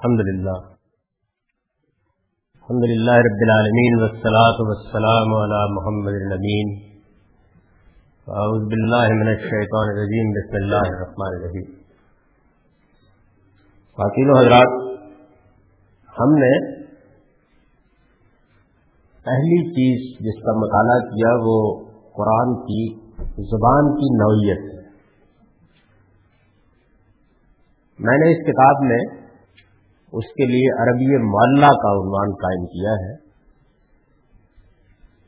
الحمد لله الحمد لله رب العالمين والصلاة والسلام على محمد الأمين أعوذ بالله من الشيطان الرجيم بسم الله الرحمن الرحيم خواتین و حضرات، ہم نے پہلی چیز جس کا مطالعہ کیا، وہ قرآن کی زبان کی نوعیت ہے۔ میں نے اس کتاب میں اس کے لیے عربی معلّہ کا عنوان قائم کیا ہے۔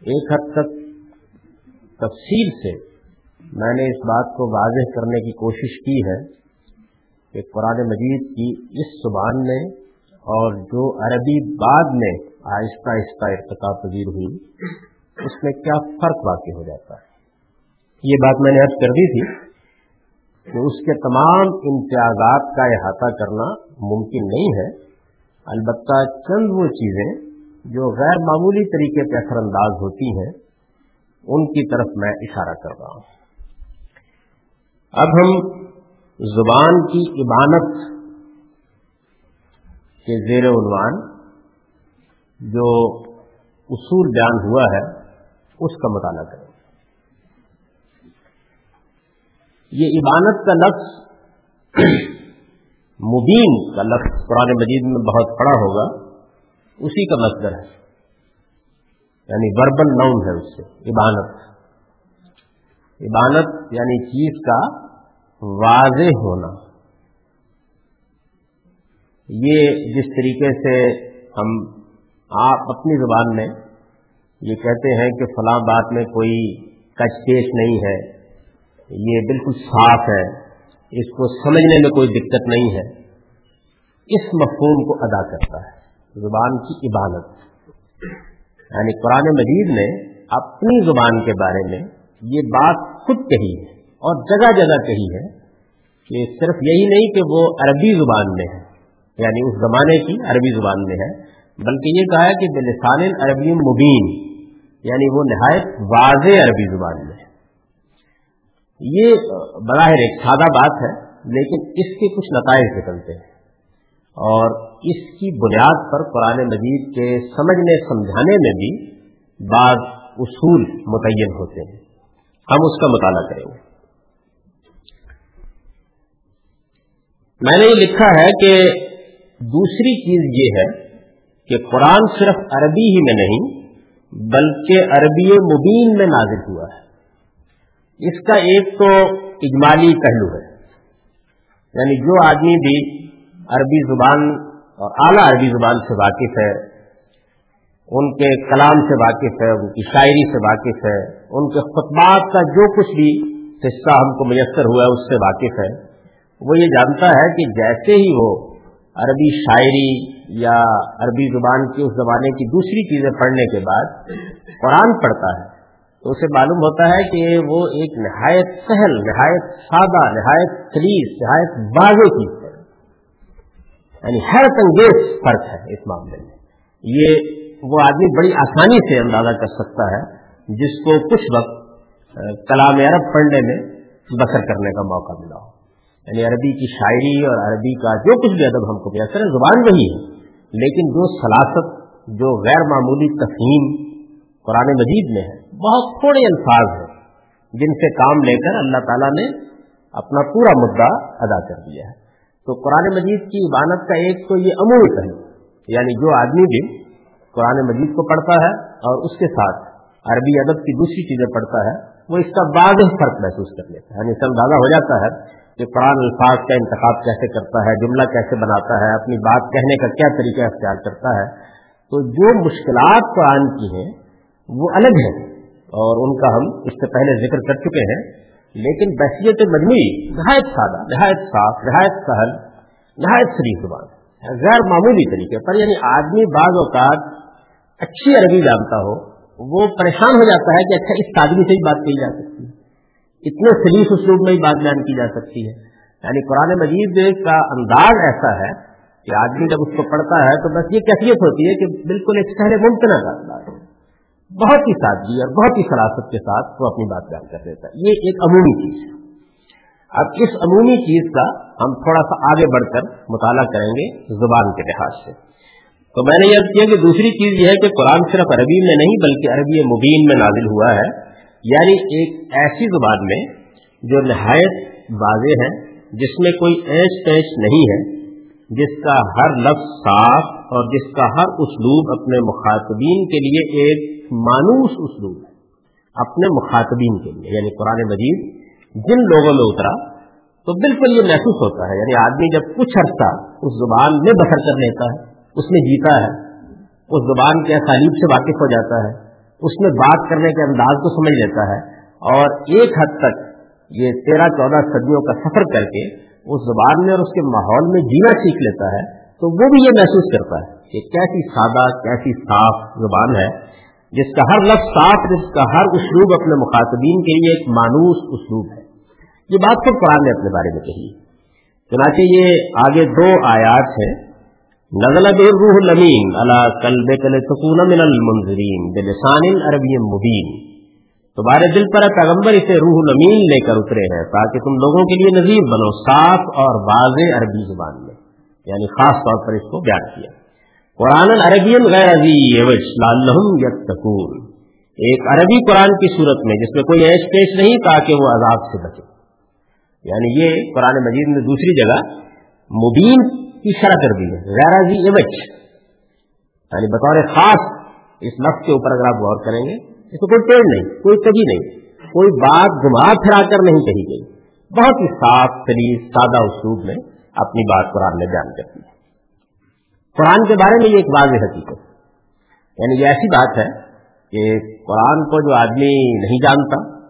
ایک حد تک تفصیل سے میں نے اس بات کو واضح کرنے کی کوشش کی ہے کہ قرآن مجید کی اس زبان میں اور جو عربی بعد میں آہستہ آہستہ ارتقا پذیر ہوئی، اس میں کیا فرق واقع ہو جاتا ہے؟ یہ بات میں نے عرض کر دی تھی کہ اس کے تمام امتیازات کا احاطہ کرنا ممکن نہیں ہے، البتہ چند وہ چیزیں جو غیر معمولی طریقے پہ اثر انداز ہوتی ہیں، ان کی طرف میں اشارہ کر رہا ہوں۔ اب ہم زبان کی عبانت کے زیر عنوان جو اصول بیان ہوا ہے، اس کا مطالعہ کریں۔ یہ عبانت کا لفظ مبین کا لفظ قرآن مجید میں بہت پڑا ہوگا، اسی کا مصدر ہے۔ یعنی وربل ناؤن ہے اس سے، عبانت۔ عبانت یعنی چیز کا واضح ہونا۔ یہ جس طریقے سے ہم آپ اپنی زبان میں یہ کہتے ہیں کہ فلاں بات میں کوئی کچ پیش نہیں ہے یہ بالکل صاف ہے، اس کو سمجھنے میں کوئی دقت نہیں ہے۔ اس مفہوم کو ادا کرتا ہے، زبان کی عبادت۔ یعنی قرآن مجید نے اپنی زبان کے بارے میں یہ بات خود کہی ہے اور جگہ جگہ کہی ہے کہ صرف یہی نہیں کہ وہ عربی زبان میں ہے یعنی اس زمانے کی عربی زبان میں ہے، بلکہ یہ کہا ہے کہ بلسان عربی مبین یعنی وہ نہایت واضح عربی زبان میں ہے۔ یہ بظاہر ایک سادہ بات ہے، لیکن اس کے کچھ نتائج نکلتے ہیں۔ اور اس کی بنیاد پر قرآن مجید کے سمجھنے، سمجھانے میں بھی بعض اصول متعین ہوتے ہیں۔ ہم اس کا مطالعہ کریں گے۔ میں نے یہ لکھا ہے کہ دوسری چیز یہ ہے کہ قرآن صرف عربی ہی میں نہیں، بلکہ عربی مبین میں نازل ہوا ہے۔ اس کا ایک تو اجمالی پہلو ہے۔ یعنی جو آدمی بھی عربی زبان اور اعلیٰ عربی زبان سے واقف ہے، ان کے کلام سے واقف ہے، ان کی شاعری سے واقف ہے، ان کے خطبات کا جو کچھ بھی حصہ ہم کو میسر ہوا ہے، اس سے واقف ہے۔ وہ یہ جانتا ہے کہ جیسے ہی وہ عربی شاعری یا عربی زبان کی اس زمانے کی دوسری چیزیں پڑھنے کے بعد قرآن پڑھتا ہے۔ تو اسے معلوم ہوتا ہے کہ وہ ایک نہایت سہل، نہایت سادہ، نہایت خلیز نہایت واضح چیز ہے۔ یعنی حیرت انگیز فرق ہے اس معاملے میں۔ یہ وہ آدمی بڑی آسانی سے اندازہ کر سکتا ہے جس کو کچھ وقت کلام عرب پڑھنے میں بسر کرنے کا موقع ملا ہو۔ یعنی عربی کی شاعری اور عربی کا جو کچھ بھی ادب ہم کو میسر ہے زبان وہی ہے، لیکن جو سلاست، جو غیر معمولی تفہیم قرآن مجید میں ہے بہت تھوڑے الفاظ ہیں جن سے کام لے کر اللہ تعالیٰ نے اپنا پورا مدعا ادا کر دیا ہے۔ تو قرآن مجید کی عبانت کا ایک تو یہ امول ہے یعنی جو آدمی بھی قرآن مجید کو پڑھتا ہے اور اس کے ساتھ عربی ادب کی دوسری چیزیں پڑھتا ہے، وہ اس کا واضح فرق محسوس کر لیتا ہے۔ یعنی اس اندازہ ہو جاتا ہے کہ قرآن الفاظ کا انتخاب کیسے کرتا ہے، جملہ کیسے بناتا ہے، اپنی بات کہنے کا کیا طریقہ اختیار کرتا ہے۔ تو جو مشکلات قرآن کی ہیں، وہ الگ ہیں۔ اور ان کا ہم اس سے پہلے ذکر کر چکے ہیں، لیکن بحثیت مجموعی، نہایت سادہ، نہایت صاف، نہایت سہل، نہایت شریف زبان، غیر معمولی طریقے پر یعنی آدمی بعض اوقات اچھی عربی جانتا ہو، وہ پریشان ہو جاتا ہے کہ اچھا اس آدمی سے ہی بات کی جا سکتی ہے۔ اتنے شریف اسلوب میں ہی بات بیان کی جا سکتی ہے۔ یعنی قرآن مجید کا انداز ایسا ہے کہ آدمی جب اس کو پڑھتا ہے تو بس یہ کیفیت ہوتی ہے کہ بالکل ایک سہرے ممکنہ کا انداز ہے۔ بہت ہی سادگی اور بہت ہی سراست کے ساتھ وہ اپنی بات بیان کر دیتا ہے یہ ایک عمومی چیز ہے۔ اب اس عمومی چیز کا ہم تھوڑا سا آگے بڑھ کر مطالعہ کریں گے زبان کے لحاظ سے۔ تو میں نے یہ کیا کہ دوسری چیز یہ ہے کہ قرآن صرف عربی میں نہیں بلکہ عربی مبین میں نازل ہوا ہے۔ یعنی ایک ایسی زبان میں جو نہایت واضح ہے، جس میں کوئی ایش پیش نہیں ہے۔ جس کا ہر لفظ صاف اور جس کا ہر اسلوب اپنے مخاطبین کے لیے ایک مانوس اسلوب ہے۔ اپنے مخاطبین کے لیے یعنی قرآن مجید، جن لوگوں میں اترا، تو بالکل یہ محسوس ہوتا ہے۔ یعنی آدمی جب کچھ عرصہ اس زبان میں بسر کر لیتا ہے، اس میں جیتا ہے، اس زبان کے اسالیب سے واقف ہو جاتا ہے، اس میں بات کرنے کے انداز کو سمجھ لیتا ہے اور ایک حد تک یہ تیرہ چودہ صدیوں کا سفر کر کے اس زبان میں اور اس کے ماحول میں جینا سیکھ لیتا ہے، تو وہ بھی یہ محسوس کرتا ہے کہ کیسی سادہ، کیسی صاف زبان ہے، جس کا ہر لفظ صاف، جس کا ہر اسلوب اپنے مخاطبین کے لیے ایک مانوس اسلوب ہے۔ یہ بات خود قرآن نے اپنے بارے میں کہی۔ چنانچہ یہ آگے دو آیات ہیں۔ نزل روح المین اللہ کل بے کل سکون من المنظرین بلسان عربی مبین۔ تمہارے دل پر پیغمبر، اسے روح المین لے کر اترے ہیں تاکہ تم لوگوں کے لیے نظیر بنو صاف اور واضح عربی زبان میں یعنی خاص طور پر اس کو بیان کیا۔ قرآن عربی غیر یتقون۔ ایک عربی قرآن کی صورت میں جس میں کوئی ایش پیش نہیں تاکہ وہ عذاب سے بچے۔ یعنی یہ قرآن مجید میں دوسری جگہ مبین کی شرح کر دی ہے، غیر یعنی بطور خاص اس لفظ کے اوپر اگر آپ غور کریں گے اس میں کوئی ٹیڑھ نہیں، کوئی کبھی نہیں، کوئی بات گما پھرا کر نہیں کہی گئی۔ بہت ہی صاف سلیس سادہ اسلوب میں اپنی بات قرآن میں بیان کرتی ہے۔ قرآن کے بارے میں یہ ایک واضح حقیقت یعنی یہ ایسی بات ہے کہ قرآن کو جو آدمی نہیں جانتا،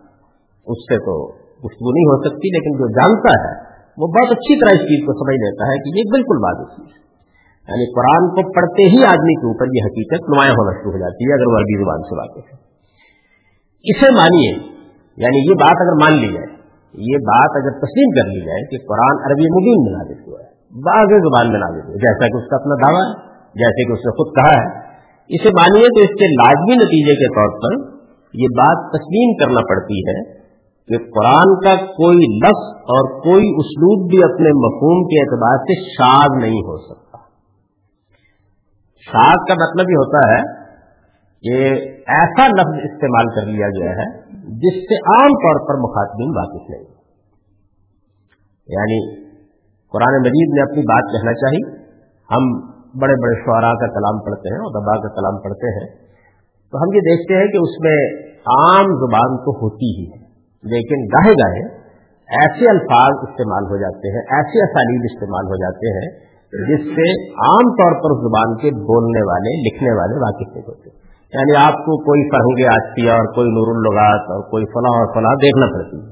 اس سے تو گفتگو نہیں ہو سکتی، لیکن جو جانتا ہے، وہ بہت اچھی طرح اس چیز کو سمجھ لیتا ہے کہ یہ بالکل واضح چیز ہے۔ یعنی قرآن کو پڑھتے ہی آدمی کے اوپر یہ حقیقت نمایاں ہونا شروع ہو جاتی ہے، اگر وہ عربی زبان سے واقف ہے۔ اسے مانیے؟ یعنی یہ بات اگر مان لی جائے، یہ بات اگر تسلیم کر لی جائے کہ قرآن عربی مبین میں نازل ہوا ہے، بعض زبان میں نازل ہوئے جیسا کہ اس کا اپنا دعویٰ ہے، جیسے کہ اس نے خود کہا ہے۔ اسے مانیے تو اس کے لازمی نتیجے کے طور پر یہ بات تسلیم کرنا پڑتی ہے کہ قرآن کا کوئی لفظ اور کوئی اسلوب بھی اپنے مفہوم کے اعتبار سے شاد نہیں ہو سکتا۔ شاد کا مطلب یہ ہوتا ہے کہ ایسا لفظ استعمال کر لیا گیا ہے جس سے عام طور پر مخاطبین واقف نہیں یعنی قرآن مجید نے اپنی بات کہنا چاہی، ہم بڑے بڑے شعراء کا کلام پڑھتے ہیں اور دبا کا کلام پڑھتے ہیں۔ تو ہم یہ دیکھتے ہیں کہ اس میں عام زبان تو ہوتی ہی ہے، لیکن گاہے گاہے ایسے الفاظ استعمال ہو جاتے ہیں، ایسے اسالیب استعمال ہو جاتے ہیں جس سے عام طور پر زبان کے بولنے والے، لکھنے والے واقف نہیں ہوتے۔ یعنی آپ کو کوئی فرہنگ آسیہ اور کوئی نور اللغات اور کوئی فلاں اور فلاں دیکھنا پڑتی ہے۔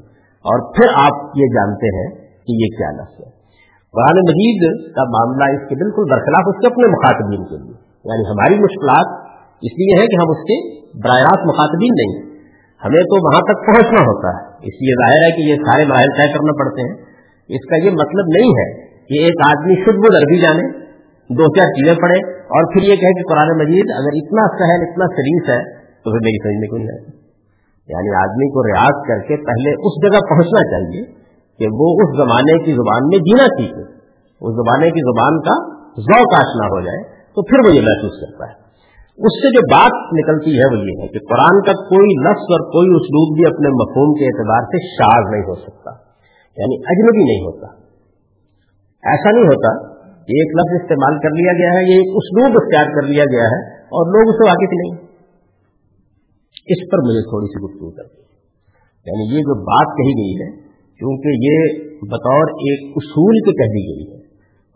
اور پھر آپ یہ جانتے ہیں کہ یہ کیا لفظ ہے۔ قرآن مجید کا معاملہ اس کے بالکل برخلاف اس کے اپنے مخاطبین کے لیے۔ یعنی ہماری مشکلات اس لیے ہے کہ ہم اس کے براہ راست مخاطبین نہیں ہمیں تو وہاں تک پہنچنا ہوتا ہے۔ اس لیے ظاہر ہے کہ یہ سارے مراحل طے کرنا پڑتے ہیں۔ اس کا یہ مطلب نہیں ہے کہ ایک آدمی شدھ عربی جانے دو چار چیزیں پڑھے اور پھر یہ کہے کہ قرآن مجید اگر اتنا سہل اتنا سریس ہے تو پھر میری سمجھ میں کوئی نہیں یعنی آدمی کو ریاض کر کے پہلے اس جگہ پہنچنا چاہیے کہ وہ اس زمانے کی زبان میں جینا سیکھے، اس زمانے کی زبان کا ذوق آشنا ہو جائے تو پھر وہ یہ محسوس کرتا ہے۔ اس سے جو بات نکلتی ہے وہ یہ ہے کہ قرآن کا کوئی لفظ اور کوئی اسلوب بھی اپنے مفہوم کے اعتبار سے شاز نہیں ہو سکتا یعنی اجنبی نہیں ہوتا۔ ایسا نہیں ہوتا کہ ایک لفظ استعمال کر لیا گیا ہے، یہ ایک اسلوب اختیار کر لیا گیا ہے اور لوگ اسے واقف نہیں۔ اس پر مجھے تھوڑی سی گفتگو کرتی یعنی یہ جو بات کہی گئی ہے کیونکہ یہ بطور ایک اصول کے کہہ دی گئی ہے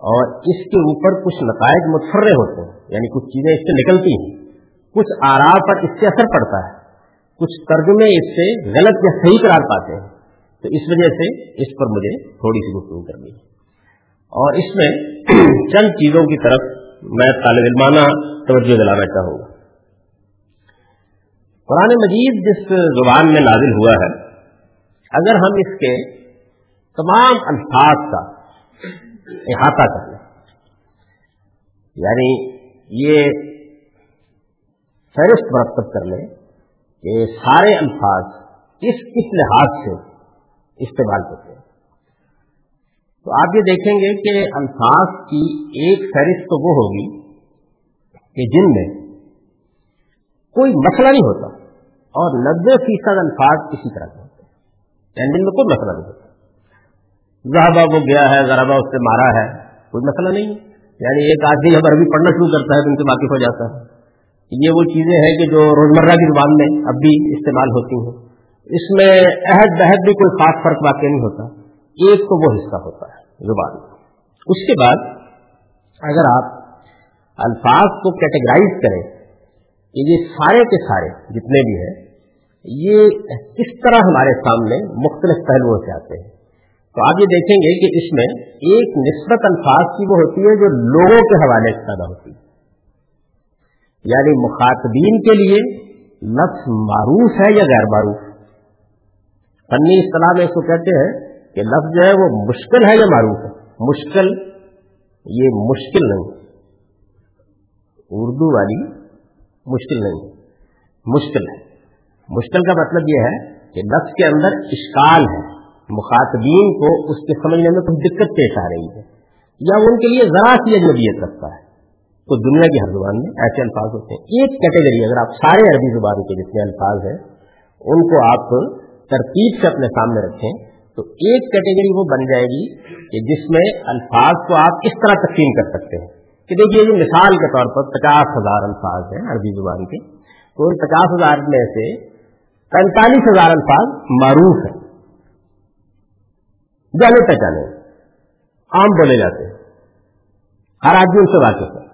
اور اس کے اوپر کچھ نتائج متفرے ہوتے ہیں یعنی کچھ چیزیں اس سے نکلتی ہیں۔ کچھ آرا پر اس سے اثر پڑتا ہے، کچھ ترجمے اس سے غلط یا صحیح قرار پاتے ہیں۔ تو اس وجہ سے اس پر مجھے تھوڑی سی گفتگو کرنی ہے۔ اور اس میں چند چیزوں کی طرف میں طالب علمانہ توجہ دلانا چاہوں گا۔ قرآن مجید جس زبان میں نازل ہوا ہے، اگر ہم اس کے تمام الفاظ کا احاطہ کر لیں یعنی یہ فہرست مرتب کر لیں کہ سارے الفاظ اس کس لحاظ سے استعمال کرتے ہیں۔ تو آپ یہ دیکھیں گے کہ الفاظ کی ایک فہرست تو وہ ہوگی کہ جن میں کوئی مسئلہ نہیں ہوتا اور نبے فیصد الفاظ اسی طرح کے ہوتے ہیں۔ یعنی جن میں کوئی مسئلہ نہیں ہوتا۔ ذہبہ وہ گیا ہے ذرابہ اس سے مارا ہے، کوئی مسئلہ نہیں ہے۔ یعنی ایک آدمی جب عربی پڑھنا شروع کرتا ہے تو ان سے واقف ہو جاتا ہے۔ یہ وہ چیزیں ہیں کہ جو روزمرہ کی زبان میں اب بھی استعمال ہوتی ہیں۔ اس میں عہد بحد بھی کوئی خاص فرق واقع نہیں ہوتا۔ ایک تو وہ حصہ ہوتا ہے، زبان۔ اس کے بعد اگر آپ الفاظ کو کیٹیگرائز کریں کہ یہ سارے کے سارے جتنے بھی ہیں، یہ کس طرح ہمارے سامنے مختلف پہلوؤں سے آتے ہیں۔ تو آپ یہ دیکھیں گے کہ اس میں ایک نسبت الفاظ کی وہ ہوتی ہے جو لوگوں کے حوالے سے پیدا ہوتی ہے۔ یعنی مخاطبین کے لیے لفظ معروف ہے یا غیر معروف؟ فنی اصطلاح میں اس کو کہتے ہیں کہ لفظ جو ہے وہ مشکل ہے یا معروف ہے؟ مشکل، یہ مشکل نہیں۔ اردو والی مشکل نہیں۔ مشکل ہے۔ مشکل کا مطلب یہ ہے کہ لفظ کے اندر اشکال ہے۔ مخاطبین کو اس کے سمجھنے میں کچھ دقت پیش آ رہی ہے۔ یا ان کے لیے ذرا سی اجنبیت رکھتا ہے۔ تو دنیا کی ہر زبان میں ایسے الفاظ ہوتے ہیں۔ ایک کیٹیگری اگر آپ سارے عربی زبان کے جتنے الفاظ ہیں، ان کو آپ ترتیب سے اپنے سامنے رکھیں۔ تو ایک کیٹیگری وہ بن جائے گی کہ جس میں الفاظ کو آپ کس طرح تقسیم کر سکتے ہیں کہ دیکھیے یہ مثال کے طور پر پچاس ہزار الفاظ ہیں عربی زبان کے، تو ان پچاس ہزار میں سے پینتالیس ہزار الفاظ معروف ہیں۔ جانے پہچانے۔ عام بولے جاتے ہیں۔ ہر آدمی ان سے واقف ہے۔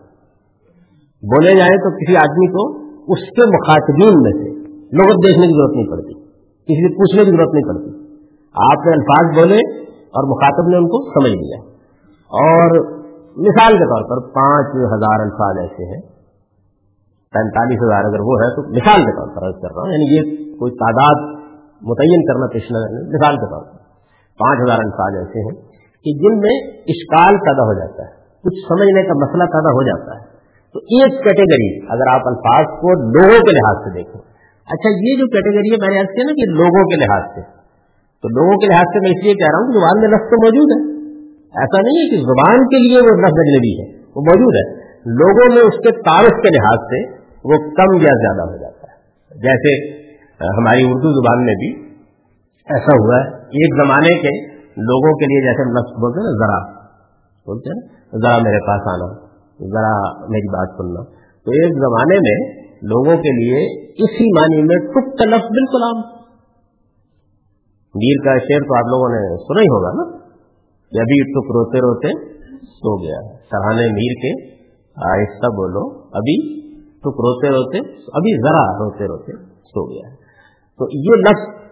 بولے جائیں تو کسی آدمی کو اس کے مخاطبین میں سے لغت دیکھنے کی ضرورت نہیں پڑتی، کسی سے پوچھنے کی ضرورت نہیں پڑتی۔ آپ نے الفاظ بولے اور مخاطب نے ان کو سمجھ لیا۔ اور مثال کے طور پر پانچ ہزار الفاظ ایسے ہیں، پینتالیس ہزار اگر وہ ہے تو مثال کے طور پر عرض کر رہا ہوں یعنی یہ کوئی تعداد متعین کرنا پیش نظر نہیں مثال کے طور پر پانچ ہزار الفاظ ایسے ہیں کہ جن میں اشکال پیدا ہو جاتا ہے، کچھ سمجھنے کا مسئلہ پیدا ہو جاتا ہے۔ تو ایک کیٹیگری اگر آپ الفاظ کو لوگوں کے لحاظ سے دیکھیں اچھا یہ جو کیٹیگری ہے، میں نے کیا نا کہ لوگوں کے لحاظ سے۔ تو لوگوں کے لحاظ سے میں اس لیے کہہ رہا ہوں کہ زبان میں لفظ تو موجود ہے۔ ایسا نہیں ہے کہ زبان کے لیے وہ لفظ اجنبی ہے، وہ موجود ہے۔ لوگوں میں اس کے تعارف کے لحاظ سے وہ کم یا زیادہ ہو جاتا ہے۔ جیسے ہماری اردو زبان میں بھی ایسا ہوا ہے۔ ایک زمانے کے لوگوں کے لیے جیسے لفظ بولتے ہیں نا ذرا۔ بولتے ہیں، ذرا میرے پاس آنا، ذرا میری بات سننا۔ تو ایک زمانے میں لوگوں کے لیے اسی معنی میں ٹک کا لفظ بالکل عام۔ میر کا شعر تو آپ لوگوں نے سنا ہی ہوگا نا؟ کہ ابھی ٹک روتے روتے سو گیا۔ سرحانے میر کے آہستہ بولو ابھی ٹک روتے روتے، ابھی ذرا روتے روتے سو گیا۔ تو یہ لفظ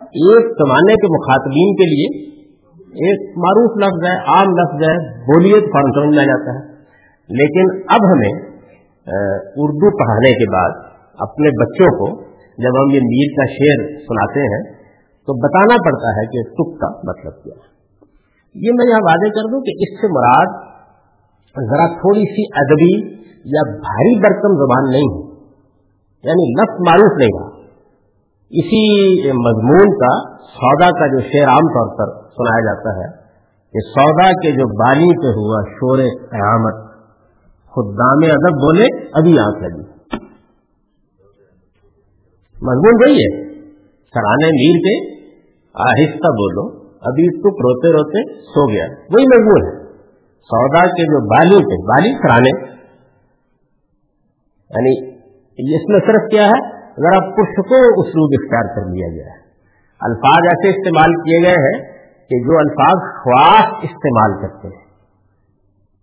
ایک زمانے کے مخاطبین کے لیے ایک معروف لفظ ہے، عام لفظ ہے بولیے تو فوراً سمجھ میں آ جاتا ہے۔ لیکن اب ہمیں اردو پڑھانے کے بعد اپنے بچوں کو جب ہم یہ میر کا شعر سناتے ہیں تو بتانا پڑتا ہے کہ ٹک کا مطلب کیا ہے۔ یہ میں یہاں واضح کر دوں کہ اس سے مراد ذرا تھوڑی سی ادبی یا بھاری برتن زبان نہیں ہے۔ یعنی لفظ معروف نہیں رہا۔ اسی مضمون کا سودا کا جو شعر عام طور پر سنایا جاتا ہے کہ سودا کے جو بالی پہ ہوا شور قیامت، خود دام ادب بولے، ابھی آنکھ لگی۔ مضمون وہی ہے، سرانے میر کے آہستہ بولو، ابھی ٹک روتے روتے سو گیا۔ وہی مضمون ہے۔ سودا کے جو بالی تھے، بالی سرانے۔ یعنی اس میں صرف کیا ہے؟ ذرا پش کو اسلوب اختیار کر لیا گیا ہے۔ الفاظ ایسے استعمال کیے گئے ہیں کہ جو الفاظ خواص استعمال کرتے ہیں۔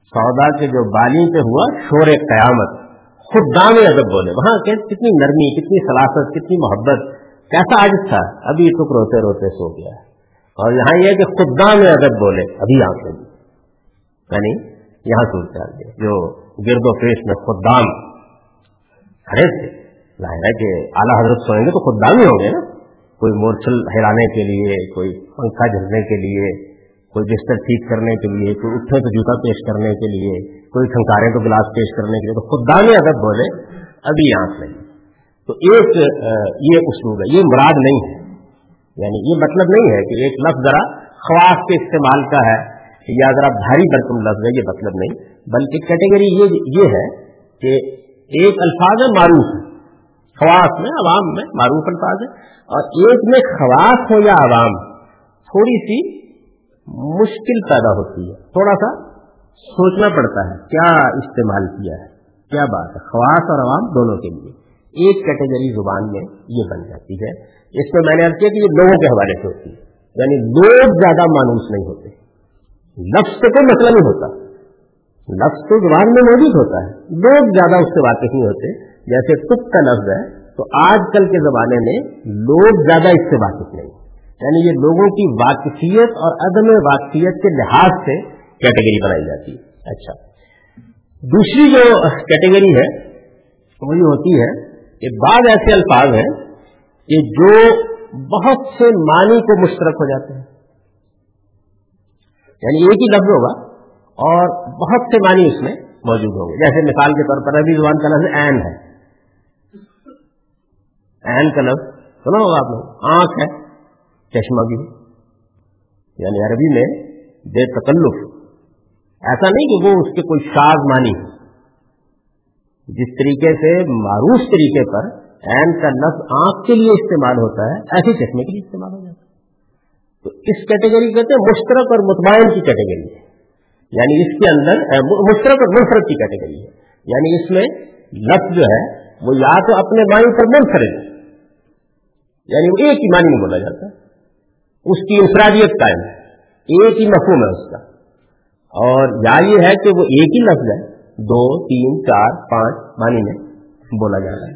سودا کے جو بالی پہ ہوا شور قیامت خود دام ادب بولے۔ وہاں کہ کتنی نرمی، کتنی سلاست کتنی محبت کیسا آج تھا؟ ابھی تک روتے روتے سو گیا۔ اور یہاں یہ کہ خود دام ادب بولے، ابھی آنکھ لگی یعنی یہاں سوچ گئے جو گرد و پیش میں خود دام کھڑے تھے۔ ظاہر ہے کہ اعلیٰ حضرت سوئیں گے تو خود دام ہی ہوں گے نا۔ کوئی مورچل ہلانے کے لیے، کوئی پنکھا جھلنے کے لیے، کوئی بستر ٹھیک کرنے کے لیے، کوئی اٹھے تو جوتا پیش کرنے کے لیے، کوئی کھنکارے تو گلاس پیش کرنے کے لیے، تو خود دانے ادب بولے، ابھی آنکھ نہیں تو ایک یہ اسلوب ہے، یہ مراد نہیں ہے۔ یعنی یہ مطلب نہیں ہے کہ ایک لفظ ذرا خواص کے استعمال کا ہے یا ذرا بھاری برکم لفظ ہے، یہ مطلب نہیں۔ بلکہ کیٹیگری یہ ہے کہ ایک الفاظ ہے۔ معروف خواص میں، عوام میں معروف الفاظ ہے اور ایک میں خواص ہو یا عوام، تھوڑی سی مشکل پیدا ہوتی ہے۔ تھوڑا سا سوچنا پڑتا ہے، کیا استعمال کیا ہے؟ کیا بات ہے؟ خواص اور عوام دونوں کے لیے۔ ایک کیٹیگری زبان میں یہ بن جاتی ہے۔ اس میں میں نے کیا کہ یہ لوگوں کے حوالے سے ہوتی ہے۔ یعنی لوگ زیادہ مانوس نہیں ہوتے۔ لفظ سے کوئی مسئلہ نہیں ہوتا۔ لفظ تو زبان میں موجود ہوتا ہے۔ لوگ زیادہ اس سے واقف نہیں ہوتے۔ جیسے تک کا لفظ ہے، تو آج کل کے زمانے میں لوگ زیادہ اس سے واقف نہیں۔ یعنی یہ لوگوں کی واقفیت اور عدم واقفیت کے لحاظ سے کیٹیگری بنائی جاتی ہے۔ اچھا۔ دوسری جو کیٹیگری ہے، وہ یہ ہوتی ہے کہ بعض ایسے الفاظ ہیں کہ جو بہت سے معنی کو مشترک ہو جاتے ہیں۔ یعنی ایک ہی لفظ ہوگا اور بہت سے معنی اس میں موجود ہوں گے۔ جیسے مثال کے طور پر ابھی زبان کا لفظ این ہے۔ این کا لفظ سنا ہوگا آپ لوگ آنکھ ہے، چشمہ بھی۔ یعنی عربی میں بے تکلف۔ ایسا نہیں کہ وہ اس کے کوئی شاز مانی جس طریقے سے، معروف طریقے پر این کا لفظ آنکھ کے لیے استعمال ہوتا ہے، ایسے چشمے کے لیے استعمال ہو جاتا ہے۔ تو اس کیٹیگری کہتے ہیں مشترک اور مطمئن کی کیٹیگری ہے۔ یعنی اس کے اندر مشترک اور منفرد کی کیٹیگری ہے۔ یعنی اس میں لفظ جو ہے، وہ یا تو اپنے معنی پر منفرد یعنی وہ ایک ہی معنی میں بولا جاتا ہے۔ اس کی انفرادیت قائم ہے۔ ایک ہی مفہوم ہے اس کا۔ اور یا یہ ہے کہ وہ ایک ہی لفظ ہے۔ دو، تین، چار، پانچ معنی میں بولا جاتا ہے۔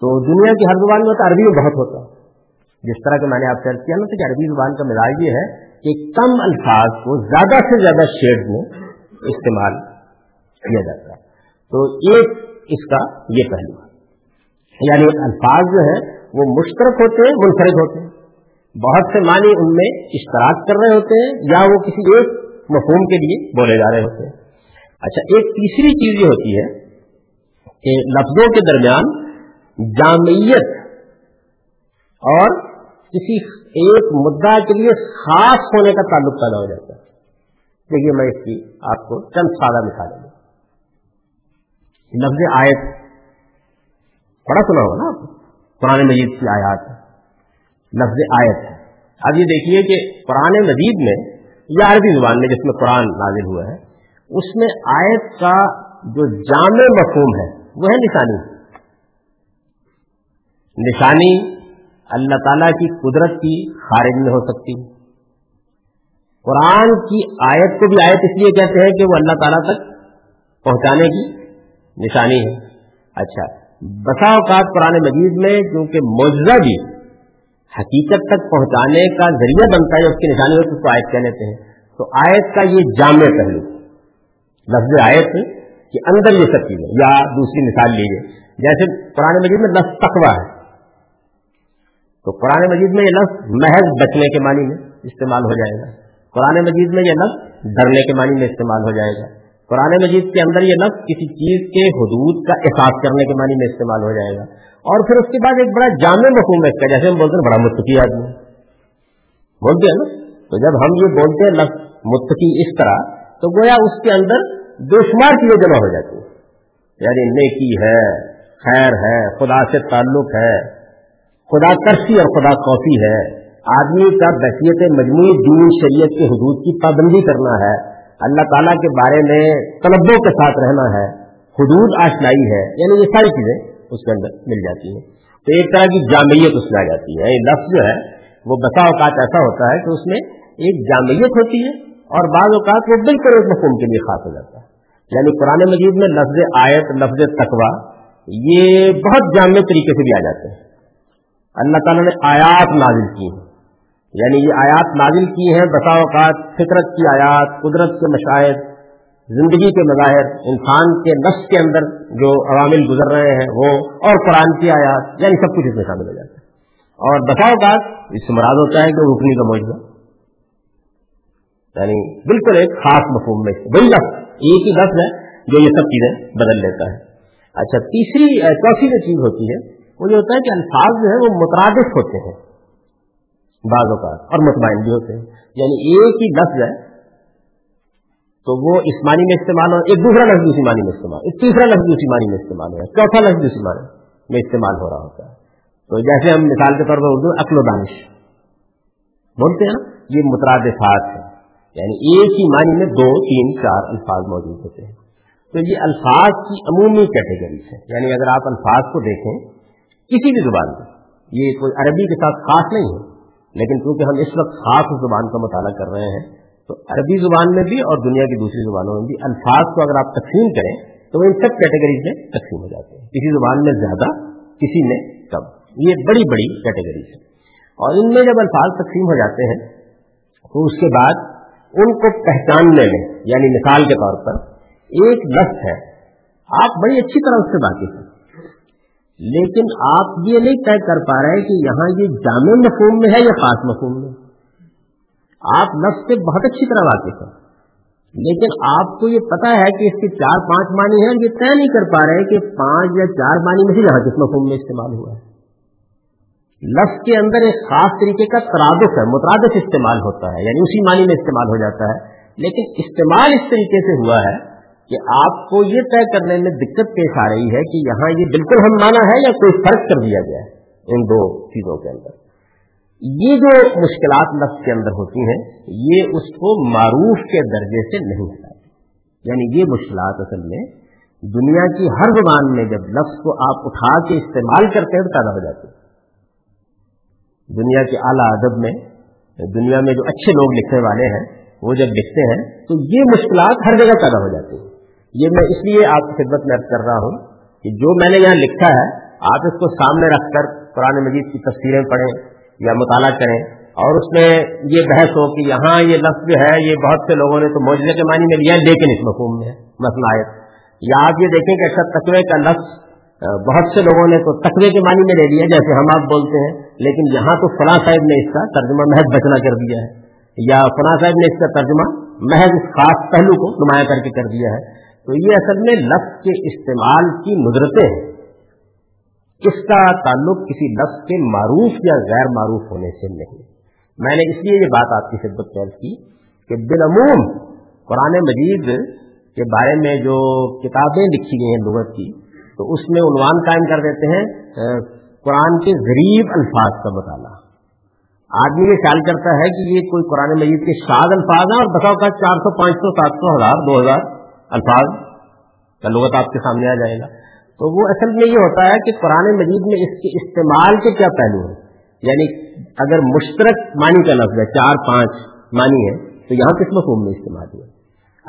تو دنیا کی ہر زبان میں تو عربی میں بہت ہوتا ہے۔ جس طرح کہ میں نے آپ سے کیا نا کہ عربی زبان کا مزاج یہ ہے کہ کم الفاظ کو زیادہ سے زیادہ شیڈ میں استعمال کیا جاتا ہے۔ تو ایک اس کا یہ پہلو ہے۔ یعنی الفاظ جو ہے وہ مشترک ہوتے ہیں، منفرد ہوتے ہیں۔ بہت سے معنی ان میں اشتراک کر رہے ہوتے ہیں یا وہ کسی ایک مفہوم کے لیے بولے جا رہے ہوتے ہیں۔ اچھا ایک تیسری چیز یہ ہوتی ہے کہ لفظوں کے درمیان جامعیت اور کسی ایک مدعا کے لیے خاص ہونے کا تعلق پیدا ہو جاتا ہے۔ دیکھیے، میں اس کی آپ کو چند سادہ مثال دوں۔ لفظ آیت بڑا سنا ہوگا نا آپ پرانے مجید کی آیات۔ لفظ آیت۔ ہے اب یہ دیکھیے کہ قرآن مجید میں یا عربی زبان میں جس میں قرآن نازل ہوا ہے اس میں آیت کا جو جامع مفہوم ہے، وہ ہے نشانی۔ نشانی اللہ تعالی کی قدرت کی خارج میں ہو سکتی۔ قرآن کی آیت کو بھی آیت اس لیے کہتے ہیں کہ وہ اللہ تعالیٰ تک پہنچانے کی نشانی ہے۔ اچھا بسا اوقات قرآن مجید میں کیونکہ معجزہ بھی حقیقت تک پہنچانے کا ذریعہ بنتا ہے، اس کی نشانی ہوتی اس کو آیت کہہ لیتے ہیں۔ تو آیت کا یہ جامع پہلو۔ لفظ آیت کہ اندر یہ سب چیزیں، یا دوسری مثال لیجیے جیسے قرآن مجید میں لفظ تقوا ہے۔ تو قرآن مجید میں یہ لفظ محض بچنے کے معنی میں استعمال ہو جائے گا۔ قرآن مجید میں یہ لفظ ڈرنے کے معنی میں استعمال ہو جائے گا۔ قرآن مجید کے اندر یہ لفظ کسی چیز کے حدود کا احساس کرنے کے معنی میں استعمال ہو جائے گا۔ اور پھر اس کے بعد ایک بڑا جامع مفہوم ہے اس کا، جیسے ہم بولتے ہیں بڑا متقی آدمی۔ بولتے ہیں نا، تو جب ہم یہ بولتے ہیں لفظ متقی اس طرح، تو گویا اس کے اندر بے شمار چیزیں جمع ہو جاتی ہیں۔ یعنی نیکی ہے، خیر ہے، خدا سے تعلق ہے، خدا کرسی اور خدا کوفی ہے۔ آدمی کا بحثیت مجموعی دین شریعت کے حدود کی پابندی کرنا ہے۔ اللہ تعالیٰ کے بارے میں طلبوں کے ساتھ رہنا ہے۔ حدود آشنائی ہے۔ یعنی یہ ساری چیزیں اس کے اندر مل جاتی ہیں۔ تو ایک طرح کی جامعیت اس میں آ جاتی ہے۔ یہ لفظ جو ہے، وہ بسا اوقات ایسا ہوتا ہے کہ اس میں ایک جامعیت ہوتی ہے۔ اور بعض اوقات وہ بالکل ایک مفہوم کے لیے خاص ہو جاتا ہے۔ یعنی قرآن مجید میں لفظ آیت، لفظ تقوا یہ بہت جامع طریقے سے بھی آ جاتے ہیں۔ اللہ تعالیٰ نے آیات نازل کی ہیں۔ یعنی یہ آیات نازل کی ہیں، بسا اوقات فطرت کی آیات، قدرت کے مشاہد، زندگی کے مظاہر، انسان کے نفس کے اندر جو عوامل گزر رہے ہیں، وہ اور قرآن کی آیات یعنی سب کچھ اس میں شامل ہو جاتا ہے۔ اور بسا اوقات اس سے مراد ہوتا ہے کہ رکنی کا موجودہ۔ یعنی بالکل ایک خاص مفہوم میں وہی لفظ ایک ہی لفظ ہے جو یہ سب چیزیں بدل لیتا ہے۔ اچھا تیسری چوتھی جو چیز ہوتی ہے، وہ یہ ہوتا ہے کہ الفاظ جو ہے وہ مترادف ہوتے ہیں۔ بعض اوقات، اور مطمئن بھی ہوتے ہیں۔ یعنی ایک ہی لفظ ہے، تو وہ اس معنی میں استعمال ہو، ایک دوسرا لفظ اسی معنی میں استعمال، ایک تیسرا لفظ اسی معنی میں استعمال ہو رہا ہے، چوتھا لفظ اسی معنی میں استعمال ہو رہا ہوتا ہے۔ تو جیسے ہم مثال کے طور پر اردو عقل و دانش بولتے ہیں نا، یہ مترادفات ہے یعنی ایک ہی معنی میں دو، تین، چار الفاظ موجود ہوتے ہیں۔ تو یہ الفاظ کی عمومی کیٹیگریز ہے یعنی اگر آپ الفاظ کو دیکھیں، کسی بھی زبان میں یہ کوئی عربی کے ساتھ خاص نہیں ہے، لیکن کیونکہ ہم اس وقت خاص زبان کا مطالعہ کر رہے ہیں، تو عربی زبان میں بھی اور دنیا کی دوسری زبانوں میں بھی الفاظ کو اگر آپ تقسیم کریں، تو وہ ان سب کیٹیگریز میں تقسیم ہو جاتے ہیں۔ کسی زبان میں زیادہ، کسی میں کم۔ یہ بڑی بڑی کیٹیگریز ہے اور ان میں جب الفاظ تقسیم ہو جاتے ہیں، تو اس کے بعد ان کو پہچاننے میں یعنی مثال کے طور پر، ایک لفظ ہے۔ آپ بڑی اچھی طرح اس سے واقف ہیں۔ لیکن آپ یہ نہیں طے کر پا رہے کہ یہاں یہ جامع مفہوم میں ہے یا خاص مفہوم میں۔ آپ لفظ سے بہت اچھی طرح واقف ہیں۔ لیکن آپ کو یہ پتا ہے کہ اس کے چار پانچ معنی ہیں۔ یہ طے نہیں کر پا رہے کہ پانچ یا چار معنی میں سے یہاں کس مفہوم میں استعمال ہوا ہے۔ لفظ کے اندر ایک خاص طریقے کا ترادف ہے، مترادف استعمال ہوتا ہے یعنی اسی معنی میں استعمال ہو جاتا ہے۔ لیکن استعمال اس طریقے سے ہوا ہے کہ آپ کو یہ طے کرنے میں دقت پیش آ رہی ہے کہ یہاں یہ بالکل ہم مانا ہے یا کوئی فرق کر دیا گیا ہے ان دو چیزوں کے اندر۔ یہ جو مشکلات لفظ کے اندر ہوتی ہیں، یہ اس کو معروف کے درجے سے نہیں ہٹاتی یعنی یہ مشکلات اصل میں دنیا کی ہر زبان میں جب لفظ کو آپ اٹھا کے استعمال کرتے ہیں تو پیدا ہو جاتے ہیں۔ دنیا کے اعلیٰ ادب میں، دنیا میں جو اچھے لوگ لکھنے والے ہیں، وہ جب لکھتے ہیں، تو یہ مشکلات ہر جگہ پیدا ہو جاتی ہیں۔ یہ میں اس لیے آپ کی خدمت میں کر رہا ہوں کہ جو میں نے یہاں لکھا ہے، آپ اس کو سامنے رکھ کر قرآن مجید کی تصویریں پڑھیں یا مطالعہ کریں اور اس میں یہ بحث ہو کہ یہاں یہ لفظ جو ہے، یہ بہت سے لوگوں نے تو موجودہ کے معنی میں لیا لیکن اس مفہوم میں مسئلہ آئے یا آپ یہ دیکھیں کہ اچھا تقوی کا لفظ، بہت سے لوگوں نے تو تقوی کے معنی میں لے لیا، جیسے ہم آپ بولتے ہیں لیکن یہاں تو فلاں صاحب نے اس کا ترجمہ محض بچنا کر دیا ہے۔ یا فلاں صاحب نے اس کا ترجمہ محض اس خاص پہلو کو نمایاں کر کے کر دیا ہے۔ تو یہ اصل میں لفظ کے استعمال کی ندرتیں ہیں۔ اس کا تعلق کسی لفظ کے معروف یا غیر معروف ہونے سے نہیں۔ میں نے اس لیے یہ بات آپ کی خدمت پیش کی کہ بالعموم قرآن مجید کے بارے میں جو کتابیں لکھی گئی ہیں لغت کی، تو اس میں عنوان قائم کر دیتے ہیں قرآن کے غریب الفاظ کا مطالعہ۔ آدمی یہ خیال کرتا ہے کہ یہ کوئی قرآن مجید کے شاد الفاظ ہیں اور بتاؤ کا چار سو، پانچ سو، سات سو، ہزار، دو ہزار الفاظ۔ کا لغت آپ کے سامنے آ جائے گا۔ تو وہ اصل میں یہ ہوتا ہے کہ قرآن مجید میں اس کے استعمال کے کیا پہلو ہیں۔ یعنی اگر مشترک معنی کا لفظ ہے، چار، پانچ معنی ہے تو یہاں کس مفہوم میں استعمال ہوا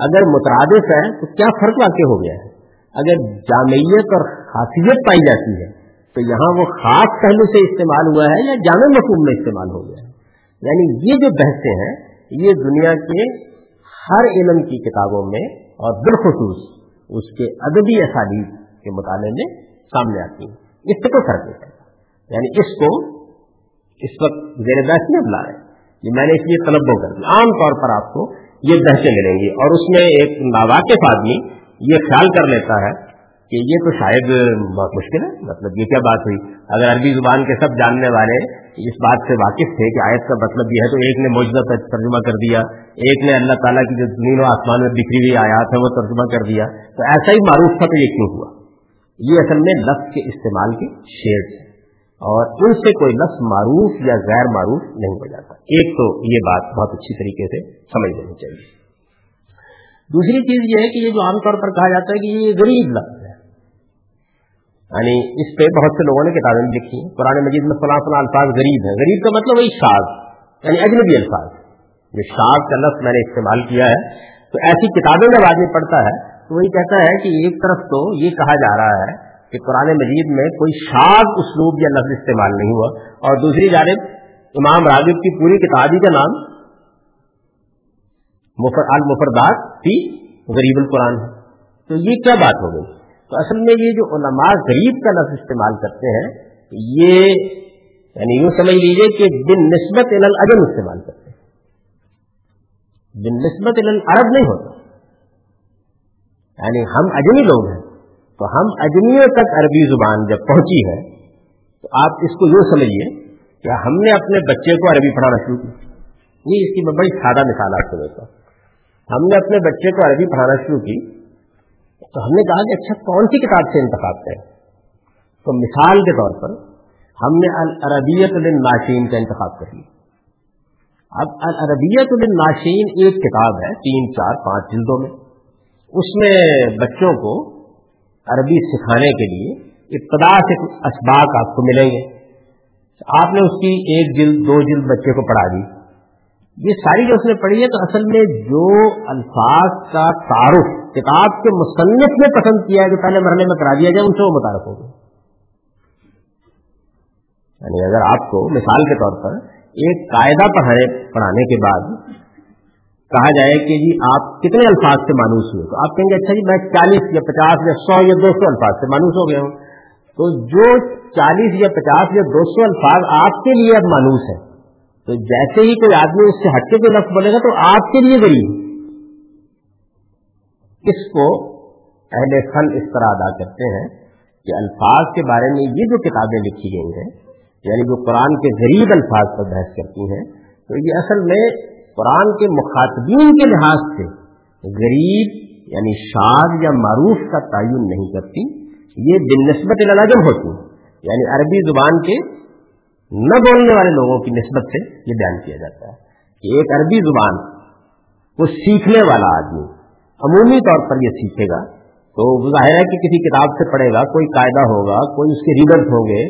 اگر مترادف ہے، تو کیا فرق واقع ہو گیا ہے؟ اگر جامعیت اور خاصیت پائی جاتی ہے تو یہاں وہ خاص پہلو سے استعمال ہوا ہے یا جامع مفہوم میں استعمال ہو گیا ہے؟ یعنی یہ جو بحثیں ہیں، یہ دنیا کے ہر علم کی کتابوں میں اور بالخصوص اس کے ادبی اسالیب کے مطالعے میں سامنے آتی ہیں۔ اس سے کوئی فرق نہیں پڑتا۔ یعنی اس کو اس وقت زیر بحث میں بلا رہے یہ میں نے اس لیے طلب کر دیا عام طور پر آپ کو یہ بحثیں ملیں گی اور اس میں ایک ناواقف آدمی یہ خیال کر لیتا ہے کہ یہ تو شاید بہت مشکل ہے مطلب یہ کیا بات ہوئی؟ اگر عربی زبان کے سب جاننے والے اس بات سے واقف تھے کہ آیت کا مطلب یہ ہے تو ایک نے موجودہ ترجمہ کر دیا، ایک نے اللہ تعالیٰ کی جو زمین و آسمان میں بکھری ہوئی آیات ہے وہ ترجمہ کر دیا۔ تو ایسا ہی معروف تھا تو یہ کیوں ہوا؟ یہ اصل میں لفظ کے استعمال کے شیئر ہے اور ان سے کوئی لفظ معروف یا غیر معروف نہیں ہو جاتا۔ ایک تو یہ بات بہت اچھی طریقے سے سمجھ لینی چاہیے۔ دوسری چیز یہ ہے کہ یہ جو عام طور پر کہا جاتا ہے کہ یہ غریب لفظ یعنی اس پہ بہت سے لوگوں نے کتابیں بھی لکھی قرآن مجید میں فلاں فلاں الفاظ غریب ہیں۔ غریب کا مطلب وہی شاز یعنی اجنبی الفاظ۔ جو شاز کا لفظ میں نے استعمال کیا ہے، تو ایسی کتابیں جب آدمی پڑھتا ہے، تو وہی کہتا ہے کہ ایک طرف تو یہ کہا جا رہا ہے کہ قرآن مجید میں کوئی شاز اسلوب یا لفظ استعمال نہیں ہوا۔ اور دوسری جانب، امام راغب کی پوری کتابی کا نام المفردات تھی غریب القرآن ہے۔ تو یہ کیا بات ہو گئی؟ تو اصل میں یہ جو علماء غریب کا لفظ استعمال کرتے ہیں، یہ یعنی یوں سمجھ لیجیے کہ بن نسبت العجم استعمال کرتے ہیں۔ بن نسبت العرب نہیں ہوتا۔ یعنی ہم اجمی لوگ ہیں، تو ہم اجمیوں تک عربی زبان جب پہنچی ہے، تو آپ اس کو یوں سمجھیے کہ ہم نے اپنے بچے کو عربی پڑھانا شروع کی یہ اس کی میں بڑی سادہ مثال آپ کو دیتا ہوں۔ ہم نے اپنے بچے کو عربی پڑھانا شروع کی تو ہم نے کہا کہ اچھا کون سی کتاب سے انتخاب کریں؟ تو مثال کے طور پر ہم نے العربیت الناشین کا انتخاب کر لیا۔ اب العربیت الناشین ایک کتاب ہے، تین، چار، پانچ جلدوں میں۔ اس میں بچوں کو عربی سکھانے کے لیے ابتدا سے اسباق آپ کو ملیں گے۔ آپ نے اس کی ایک جلد، دو جلد بچے کو پڑھا دی۔ یہ ساری جو اس نے پڑھی ہے، تو اصل میں جو الفاظ کا تعارف کتاب کے مصنف نے پسند کیا ہے کہ پہلے مرحلے میں کرا دیا جائے، ان سے وہ متعارف ہوگا یعنی اگر آپ کو مثال کے طور پر ایک قاعدہ پڑھانے پڑھانے کے بعد کہا جائے کہ جی آپ کتنے الفاظ سے مانوس ہوئے؟ تو آپ کہیں گے اچھا جی میں چالیس یا پچاس یا سو یا دو سو الفاظ سے مانوس ہو گیا ہوں۔ تو جو چالیس یا پچاس یا دو سو الفاظ آپ کے لیے اب مانوس ہے تو جیسے ہی کوئی آدمی اس سے ہٹ کے کوئی لفظ بولے گا، تو آپ کے لیے غریب۔ اس کو اہل فن اس طرح ادا کرتے ہیں کہ الفاظ کے بارے میں یہ جو کتابیں لکھی گئی ہیں یعنی جو قرآن کے غریب الفاظ پر بحث کرتی ہیں، تو یہ اصل میں قرآن کے مخاطبین کے لحاظ سے غریب یعنی شاد یا معروف کا تعین نہیں کرتی، یہ بن نسبت الجم ہوتی یعنی عربی زبان کے نہ بولنے والے لوگوں کی نسبت سے یہ بیان کیا جاتا ہے کہ ایک عربی زبان کو سیکھنے والا آدمی عمومی طور پر یہ سیکھے گا۔ تو ظاہر ہے کہ کسی کتاب سے پڑھے گا، کوئی قاعدہ ہوگا، کوئی اس کے ریڈرس ہوں گے،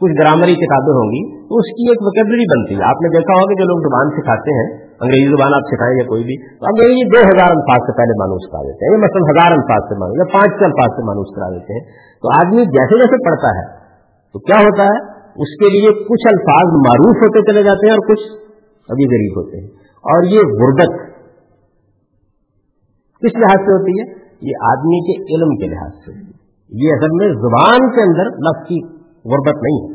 کچھ گرامری کتابیں ہوں گی، تو اس کی ایک ویکیبلری بنتی ہے۔ آپ نے دیکھا ہوگا جو لوگ زبان سکھاتے ہیں، انگریزی زبان آپ سکھائیں یا کوئی بھی، تو اب یہ یعنی دو ہزار الفاظ سے پہلے مانوس کرا دیتے ہیں مثلاً ہزار الفاظ سے مانوس، یا پانچ سو الفاظ سے مانوس کرا دیتے ہیں۔ تو آدمی جیسے جیسے پڑھتا ہے، تو کیا ہوتا ہے؟ اس کے لیے کچھ الفاظ معروف ہوتے چلے جاتے ہیں اور کچھ ابھی غریب ہوتے ہیں۔ اور یہ غربت کس لحاظ سے ہوتی ہے؟ یہ آدمی کے علم کے لحاظ سے یہ اصل میں زبان کے اندر لفظ کی غربت نہیں ہے۔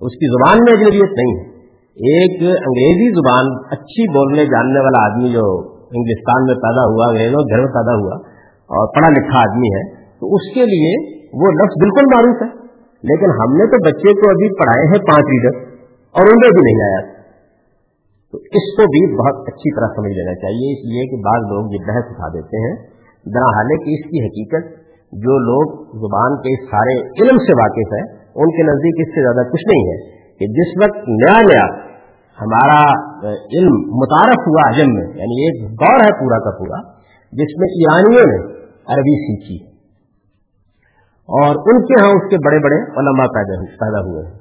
اس کی زبان میں اجنبیت نہیں ہے۔ ایک انگریزی زبان اچھی بولنے جاننے والا آدمی جو ہندوستان میں پیدا ہوا، انگریزوں گھر میں پیدا ہوا اور پڑھا لکھا آدمی ہے، تو اس کے لیے وہ لفظ بالکل معروف ہے۔ لیکن ہم نے تو بچے کو ابھی پڑھائے ہیں پانچ لیڈر اور ان میں بھی نہیں آیا۔ تو اس کو بھی بہت اچھی طرح سمجھ لینا چاہیے، اس لیے کہ بعض لوگ یہ بحث اٹھا دیتے ہیں۔ درا حالانکہ اس کی حقیقت جو لوگ زبان کے سارے علم سے واقف ہے ان کے نزدیک اس سے زیادہ کچھ نہیں ہے کہ جس وقت نیا نیا ہمارا علم متعارف ہوا حجم میں یعنی ایک دور ہے پورا کا پورا، جس میں ایرانیوں نے عربی سیکھی۔ اور ان کے ہاں اس کے بڑے بڑے علماء پیدا ہوئے ہیں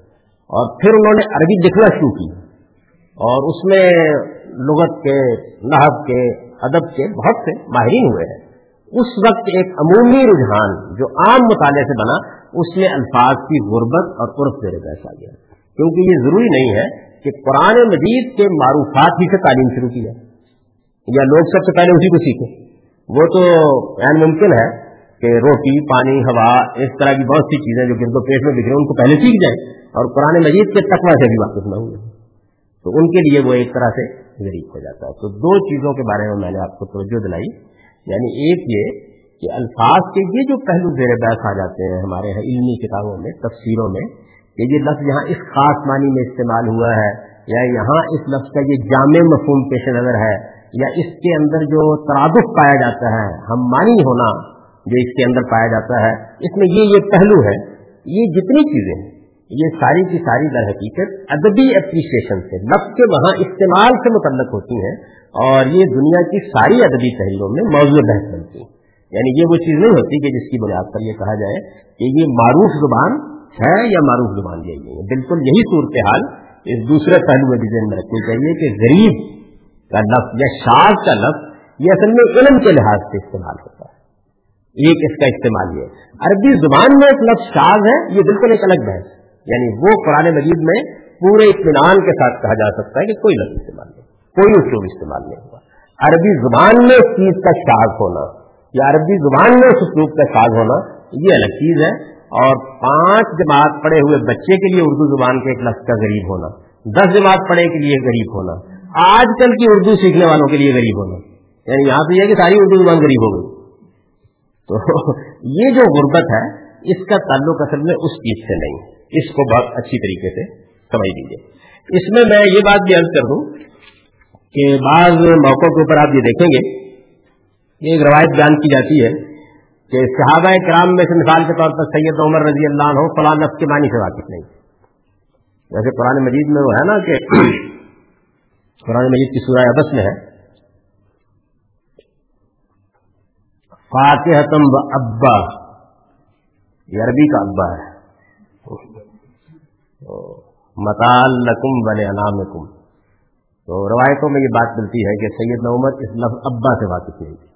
اور پھر انہوں نے عربی لکھنا شروع کی۔ اور اس میں لغت کے نحب کے، ادب کے بہت سے ماہرین ہوئے ہیں۔ اس وقت ایک عمومی رجحان جو عام مطالعے سے بنا، اس میں الفاظ کی غربت اور عرف میرے پیسہ گیا۔ کیونکہ یہ ضروری نہیں ہے کہ قرآن مجید کے معروفات ہی سے تعلیم شروع کی جائے، یا لوگ سب سے پہلے اسی کو سیکھیں۔ وہ تو یعنی ممکن ہے کہ روٹی، پانی، ہوا، اس طرح کی بہت سی چیزیں جو گرد و پیٹ میں بکھرے ان کو پہلے سیکھ جائیں اور قرآن مجید کے تقوا سے بھی واقف نہ ہوئے تو ان کے لیے وہ ایک طرح سے غریب ہو جاتا ہے۔ تو دو چیزوں کے بارے میں میں نے آپ کو توجہ دلائی۔ یعنی ایک یہ کہ الفاظ کے یہ جو پہلو زیر بیس آ جاتے ہیں ہمارے علمی کتابوں میں، تفسیروں میں، کہ یہ لفظ یہاں اس خاص معنی میں استعمال ہوا ہے، یا یہاں اس لفظ کا یہ جامع مفہوم پیش نظر ہے، یا اس کے اندر جو ترادف پایا جاتا ہے، ہم مانی ہونا جو اس کے اندر پایا جاتا ہے، اس میں یہ یہ پہلو ہے۔ یہ جتنی چیزیں ہیں یہ ساری کی ساری در حقیقت ادبی اپریشیشن سے لفظ کے وہاں استعمال سے متعلق ہوتی ہیں اور یہ دنیا کی ساری ادبی تحریروں میں موضوع بحث بنتی ہیں۔ یعنی یہ وہ چیز نہیں ہوتی کہ جس کی بنیاد پر یہ کہا جائے کہ یہ معروف زبان ہے یا معروف زبان یہی نہیں ہے۔ بالکل یہی صورتحال اس دوسرے پہلو میں ذہن میں رکھنی چاہیے کہ غریب کا لفظ یا شاد کا لفظ یہ اصل میں علم کے لحاظ سے استعمال ہوتا ہے۔ ایک اس کا استعمال یہ عربی زبان میں ایک لفظ شاز ہے، یہ بالکل ایک الگ بحث ہے۔ یعنی وہ قرآن مجید میں پورے اطمینان کے ساتھ کہا جا سکتا ہے کہ کوئی لفظ استعمال نہیں کوئی اسلوب استعمال نہیں ہوا۔ عربی زبان میں اس چیز کا شاز ہونا یا عربی زبان میں اس اسلوب کا شاز ہونا، یہ الگ چیز ہے۔ اور پانچ جماعت پڑھے ہوئے بچے کے لیے اردو زبان کے ایک لفظ کا غریب ہونا، دس جماعت پڑھے کے لیے غریب ہونا، آج کل کی اردو سیکھنے والوں کے لیے غریب ہونا۔ یعنی یہاں پہ یہ کہ ساری اردو زبان غریب ہو گئی۔ تو یہ جو غربت ہے، اس کا تعلق اصل میں اس چیز سے نہیں۔ اس کو بہت اچھی طریقے سے سمجھ لیجیے اس میں میں یہ بات بھی عرض کر دوں کہ بعض موقعوں کے اوپر آپ یہ دیکھیں گے، یہ ایک روایت بیان کی جاتی ہے کہ صحابہ کرام میں سے مثال کے طور پر سید عمر رضی اللہ عنہ فلاں نفس کے معنی سے واقف نہیں۔ جیسے قرآن مجید میں وہ ہے نا کہ قرآن مجید کی سورہ ابس میں ہے۔ فاتحتم و ابا، یہ عربی کا ابا ہے۔ مطال لکم بل انعام تو روایتوں میں یہ بات ملتی ہے کہ سید نعمت اس لفظ ابا سے واقف نہیں تھی۔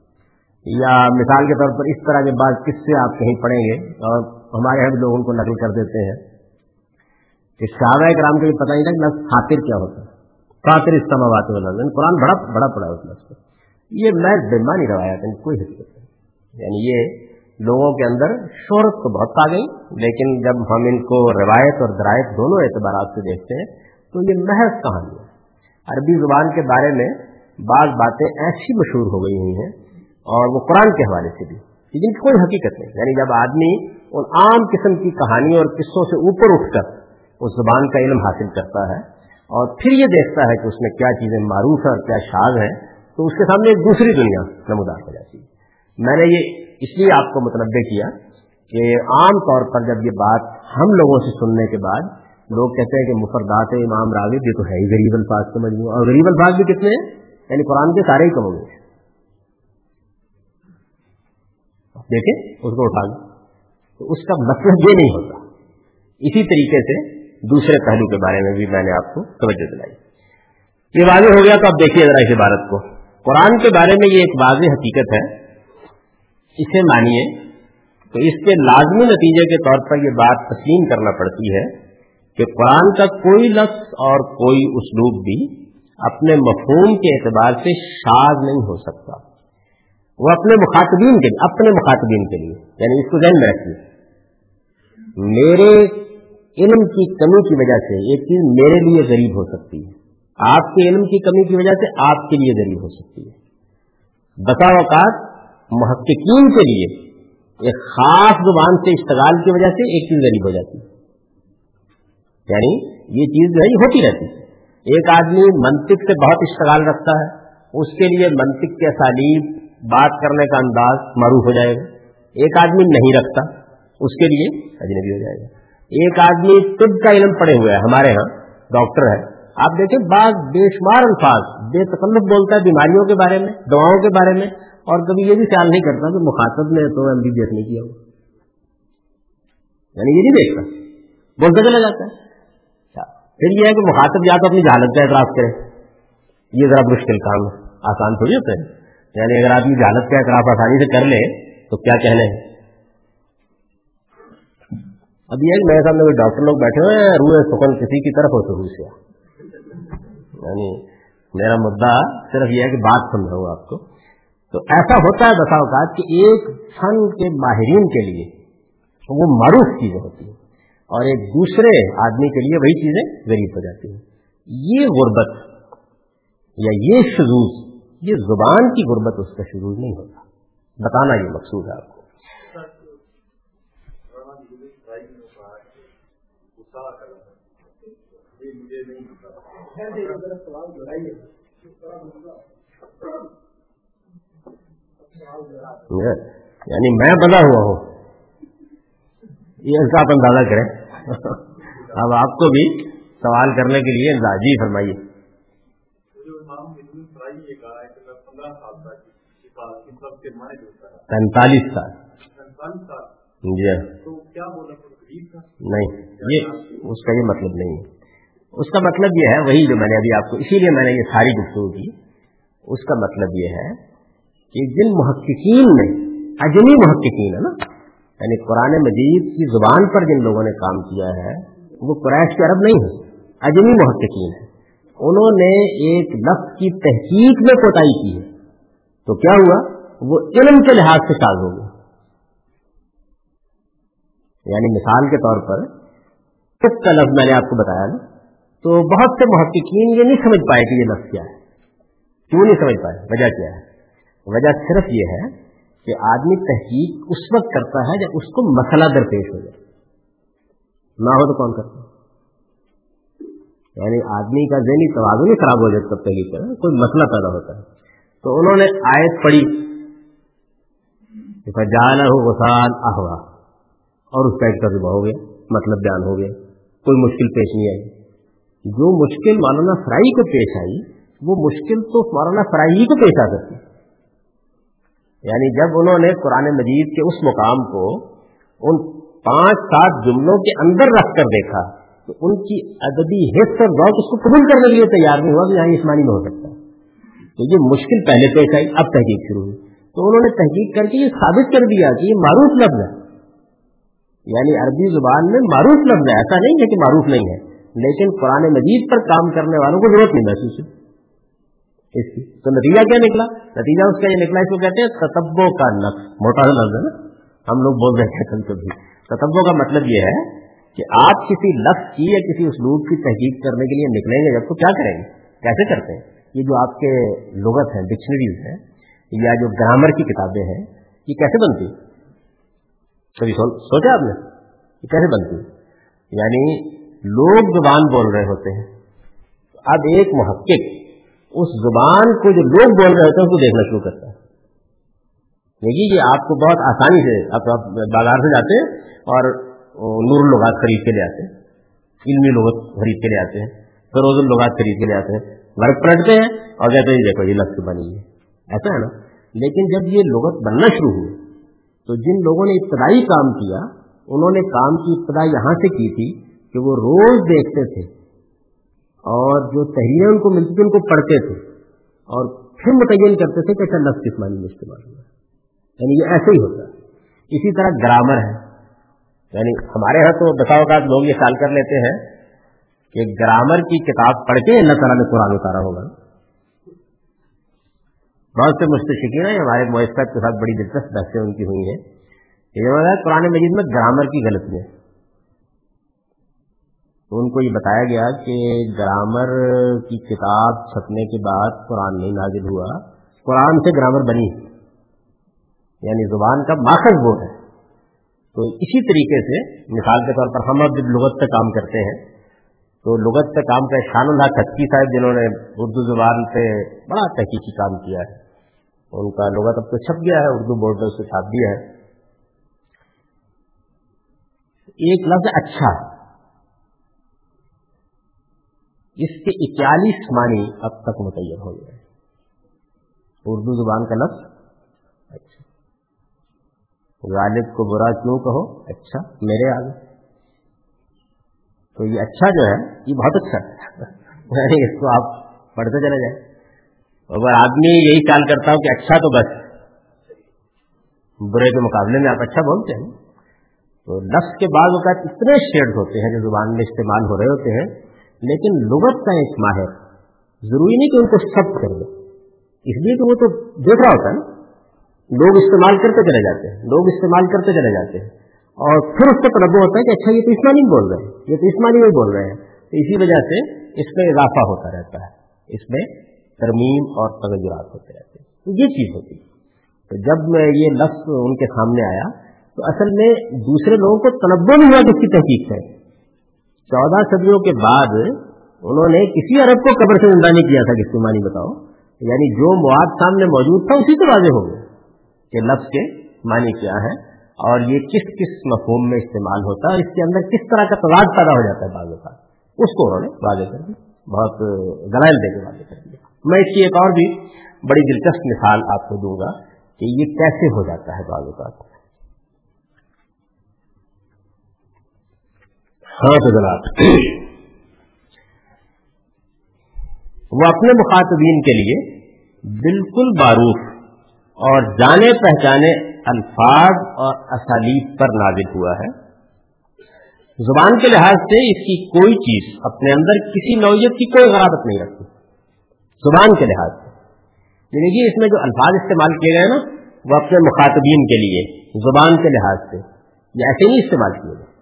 یا مثال کے طور پر اس طرح کے بات کس سے آپ کہیں پڑھیں گے اور ہمارے یہاں بھی لوگ ان کو نقل کر دیتے ہیں کہ شاہ کرام کو یہ پتہ نہیں تھا کہ لفظ خاطر کیا ہوتا ہے۔ خاطر استعمال آتے یعنی قرآن بڑا بڑا پڑا ہے اس لفظ کو۔ یہ میں بیمانی روایت ہے، کوئی حقیقت نہیں۔ یعنی یہ لوگوں کے اندر شہرت تو بہت آ گئی، لیکن جب ہم ان کو روایت اور درائت دونوں اعتبارات سے دیکھتے ہیں، تو یہ محض کہانی ہے عربی زبان کے بارے میں بعض باتیں ایسی مشہور ہو گئی ہوئی ہیں، اور وہ قرآن کے حوالے سے بھی۔ جن کی کوئی حقیقت نہیں یعنی جب آدمی ان عام قسم کی کہانی اور قصوں سے اوپر اٹھ کر اس زبان کا علم حاصل کرتا ہے، اور پھر یہ دیکھتا ہے کہ اس میں کیا چیزیں معروف ہیں اور کیا شاد ہیں، تو اس کے سامنے ایک دوسری دنیا نمودار ہو جاتی ہے۔ میں نے یہ اس لیے آپ کو متنوع کیا کہ عام طور پر جب یہ بات ہم لوگوں سے سننے کے بعد لوگ کہتے ہیں کہ مفردات امام راغب یہ تو ہے ہی، غریب الفاظ کے مجموعہ۔ اور غریب الفاظ بھی کتنے ہیں؟ یعنی قرآن کے سارے ہی کم ہوئے دیکھیں، اس کو اٹھا تو اس کا مطلب یہ نہیں ہوتا۔ اسی طریقے سے دوسرے پہلو کے بارے میں بھی میں نے آپ کو توجہ دلائی۔ یہ واضح ہو گیا، تو اب دیکھیے ذرا اس عبارت کو۔ قرآن کے بارے میں یہ ایک واضح حقیقت ہے اسے مانیے۔ تو اس کے لازمی نتیجے کے طور پر یہ بات تسلیم کرنا پڑتی ہے کہ قرآن کا کوئی لفظ اور کوئی اسلوب بھی اپنے مفہوم کے اعتبار سے شاد نہیں ہو سکتا۔ وہ اپنے مخاطبین کے لیے اپنے مخاطبین کے لیے یعنی اس کو ذہن میں رکھیے۔ میرے علم کی کمی کی وجہ سے ایک چیز میرے لیے غریب ہو سکتی ہے۔ آپ کے علم کی کمی کی وجہ سے آپ کے لیے غریب ہو سکتی ہے۔ بسا اوقات محققین کے لیے ایک خاص زبان سے اشتغال کی وجہ سے ایک چیز غریب ہو جاتی ہے۔ یعنی یہ چیز جو ہے، یہ ہوتی رہتی ہے۔ ایک آدمی منطق سے بہت اشتغال رکھتا ہے، اس کے لیے منطق کے سالب بات کرنے کا انداز معروف ہو جائے گا۔ ایک آدمی نہیں رکھتا، اس کے لیے اجنبی ہو جائے گا۔ ایک آدمی طب کا علم پڑے ہوئے ہے، ہمارے ہاں ڈاکٹر ہے۔ آپ دیکھیں، بعض بے شمار الفاظ، بے تکلف بولتا ہے بیماریوں کے بارے میں، دواؤں کے بارے میں اور کبھی یہ بھی خیال نہیں کرتا کہ مخاطب نے تو ایم بی بی ایس نہیں کیا یعنی یہ نہیں دیکھتا۔ بولتا چلا جاتا ہے۔ اچھا۔ پھر یہ ہے کہ مخاطب یا تو اپنی جہالت کا اعتراف کرے۔ یہ ذرا مشکل کام ہے۔ آسان تھوڑی ہوتا ہے۔ یعنی اگر آدمی جہالت کا اعتراف آسانی سے کر لے، تو کیا کہنے ہیں اب یہ میرے سامنے کوئی ڈاکٹر لوگ بیٹھے ہوئے ہیں روح سکن کسی کی طرف ہو تو روح سے یعنی میرا مدعا صرف یہ ہے کہ بات سمجھاؤں آپ کو۔ تو ایسا ہوتا ہے بسا اوقات کہ ایک فن کے ماہرین کے لیے وہ معروف چیزیں ہوتی ہیں اور ایک دوسرے آدمی کے لیے وہی چیزیں غریب ہو جاتی ہیں۔ یہ غربت یا یہ شروع یہ زبان کی غربت اس کا شروع نہیں ہوتا۔ بتانا یہ مقصود ہے آپ کو۔ یعنی میں بنا ہوا ہوں. یہ اس کا آپ اندازہ کریں. اب آپ کو بھی سوال کرنے کے لیے جی فرمائیے. پینتالیس سال. جی ہاں. نہیں. یہ اس کا یہ مطلب نہیں ہے. اس کا مطلب یہ ہے وہی جو میں نے ابھی آپ کو اسی لیے میں نے یہ ساری گفتگو کی. اس کا مطلب یہ ہے کہ جن محققین نے اجمی محققین ہے نا یعنی قرآن مجید کی زبان پر جن لوگوں نے کام کیا ہے، وہ قریش کے عرب نہیں ہے اجمی محققین ہے انہوں نے ایک لفظ کی تحقیق میں کوتاہی کی ہے۔ تو کیا ہوا؟ وہ علم کے لحاظ سے ساز ہو گیا یعنی مثال کے طور پر، اس کا لفظ میں نے آپ کو بتایا نا، تو بہت سے محققین یہ نہیں سمجھ پائے کہ یہ لفظ کیا ہے۔ کیوں نہیں سمجھ پائے؟ وجہ کیا ہے؟ وجہ صرف یہ ہے کہ آدمی تحقیق اس وقت کرتا ہے جب اس کو مسئلہ درپیش ہو جائے۔ نہ ہو تو کون کرتا یعنی آدمی کا ذہنی توازن ہی خراب ہو جائے تب تحقیق کرے کوئی مسئلہ پیدا ہوتا ہے۔ تو انہوں نے آیت پڑھی جانا ہو وسان احوا اور اس کا ایک ترجمہ ہو گیا مطلب بیان ہو گیا۔ کوئی مشکل پیش نہیں آئی۔ جو مشکل مولانا فرائی کو پیش آئی، وہ مشکل تو مولانا فرائی ہی کو پیش آ سکتی۔ یعنی جب انہوں نے قرآن مجید کے اس مقام کو ان پانچ سات جملوں کے اندر رکھ کر دیکھا، تو ان کی ادبی حص اور ذوق اس کو قبول کرنے کے لیے تیار نہیں ہوا کہ یہاں اسمانی میں ہو سکتا تو یہ مشکل پہلے پیش آئی، اب تحقیق شروع ہوئی۔ تو انہوں نے تحقیق کر کے یہ ثابت کر دیا کہ یہ معروف لفظ ہے۔ یعنی عربی زبان میں معروف لفظ ہے، ایسا نہیں ہے کہ معروف نہیں ہے، لیکن قرآن مجید پر کام کرنے والوں کو ضرورت نہیں محسوس ہے اس کی۔ تو نتیجہ کیا نکلا؟ نتیجہ اس کا یہ نکلا، اس کو کہتے ہیں ستبوں کا نقص موٹا لفظ ہے نا؟ ہم لوگ بول رہے ہیں کبھی۔ ستبوں کا مطلب یہ ہے کہ آپ کسی لفظ کی یا کسی اسلوب کی تحقیق کرنے کے لیے نکلیں گے، جب تو کیا کریں گے؟ کیسے کرتے ہیں؟ یہ جو آپ کے لغت ہیں ڈکشنریز ہیں، یا جو گرامر کی کتابیں ہیں، یہ کیسے بنتی؟ کبھی سوچا آپ نے؟ یہ کیسے بنتی؟ یعنی لوگ زبان بول رہے ہوتے ہیں۔ اب ایک محقق اس زبان کو جو لوگ بول رہے ہوتے ہیں اس کو دیکھنا شروع کرتا ہے۔ دیکھیے جی، یہ آپ کو بہت آسانی سے آپ بازار سے جاتے ہیں اور نور الغات خرید کے لے آتے ہیں، علمی لغت خرید کے لے آتے ہیں، فروز الغات خرید کے لے آتے ہیں ورک پلٹتے ہیں اور کہتے ہیں، دیکھو یہ لفظ بنی ہے۔ ایسا ہے نا؟ لیکن جب یہ لغت بننا شروع ہوئی تو جن لوگوں نے ابتدائی کام کیا، انہوں نے کام کی ابتدا یہاں سے کی تھی کہ وہ روز دیکھتے تھے اور جو تحریریں ان کو ملتی تھی ان کو پڑھتے تھے۔ اور پھر متعین کرتے تھے کہ اچھا لفظ کس معنی میں استعمال ہوا یعنی یہ ایسے ہی ہوتا ہے۔ اسی طرح گرامر ہے۔ یعنی ہمارے یہاں تو بسا اوقات لوگ یہ خیال کر لیتے ہیں کہ گرامر کی کتاب پڑھ کے اللہ تعالیٰ نے قرآن اتارا ہوگا۔ بہت سے مستشقین ہیں، ہمارے معیشت کے ساتھ بڑی دلچسپ بحثیں ان کی ہوئی ہیں۔ یہ قرآن مجید میں گرامر کی غلطی ہے۔ تو ان کو یہ بتایا گیا کہ گرامر کی کتاب چھپنے کے بعد قرآن نہیں نازل ہوا۔ قرآن سے گرامر بنی۔ یعنی زبان کا ماخذ وہ ہے۔ تو اسی طریقے سے مثال کے طور پر ہم اب جب لغت پہ کام کرتے ہیں۔ تو لغت پہ کام کا شان اللہ کچکی صاحب جنہوں نے اردو زبان پہ بڑا تحقیقی کام کیا ہے۔ ان کا لغت اب تو چھپ گیا ہے، اردو بورڈ نے اس کو چھاپ دیا ہے۔ ایک لفظ اچھا۔ اس کے اکیالیس معنی اب تک متعین ہو گئے اردو زبان کا لفظ؟ اچھا۔ غالب کو برا کیوں کہو؟ اچھا میرے آگے۔ تو یہ اچھا جو ہے، یہ بہت اچھا۔ ہے اس کو آپ پڑھتے چلے جائیں۔ اگر آدمی یہی خیال کرتا ہوں کہ اچھا تو بس، برے کے مقابلے میں آپ اچھا بولتے ہیں۔ تو لفظ کے بعد اوقات اتنے شیڈ ہوتے ہیں جو زبان میں استعمال ہو رہے ہوتے ہیں لیکن لغت کا ایک ماہر ضروری نہیں کہ ان کو سب کر دے اس لیے کہ وہ تو دیکھ رہا ہوتا ہے نا، لوگ استعمال کرتے چلے جاتے ہیں، لوگ استعمال کرتے چلے جاتے ہیں۔ اور پھر اس کا تنوع ہوتا ہے کہ اچھا یہ تو اسمانی بول رہے ہیں، یہ تو اسمانی نہیں بول رہے ہیں۔ تو اسی وجہ سے اس میں اضافہ ہوتا رہتا ہے، اس میں ترمیم اور تغیرات ہوتے رہتے ہیں۔ تو یہ چیز ہوتی ہے۔ تو جب میں یہ لفظ ان کے سامنے آیا، تو اصل میں دوسرے لوگوں کو تنوع نہیں ہوا کس کی تحقیق ہے۔ چودہ صدیوں کے بعد انہوں نے کسی عرب کو قبر سے زندہ نہیں کیا تھا کس کی مانی بتاؤ۔ یعنی جو مواد سامنے موجود تھا، اسی سے واضح ہو گئے کہ لفظ کے معنی کیا ہے۔ اور یہ کس کس مفہوم میں استعمال ہوتا ہے اور اس کے اندر کس طرح کا تضاد پیدا ہو جاتا ہے بعض کا اس کو انہوں نے واضح کر دیا۔ بہت دلائل دے کے واضح کر دیا۔ میں اس کی ایک اور بھی بڑی دلچسپ مثال آپ کو دوں گا کہ یہ کیسے ہو جاتا ہے بعض اوقات۔ ہاں تو جناب۔ وہ اپنے مخاطبین کے لیے بالکل باروف اور جانے پہچانے الفاظ اور اسالیب پر نازل ہوا ہے۔ زبان کے لحاظ سے اس کی کوئی چیز اپنے اندر کسی نوعیت کی کوئی غرابت نہیں رکھتی۔ زبان کے لحاظ سے۔ یعنی کہ اس میں جو الفاظ استعمال کیے گئے نا، وہ اپنے مخاطبین کے لیے زبان کے لحاظ سے یہ ایسے نہیں استعمال کیے گئے۔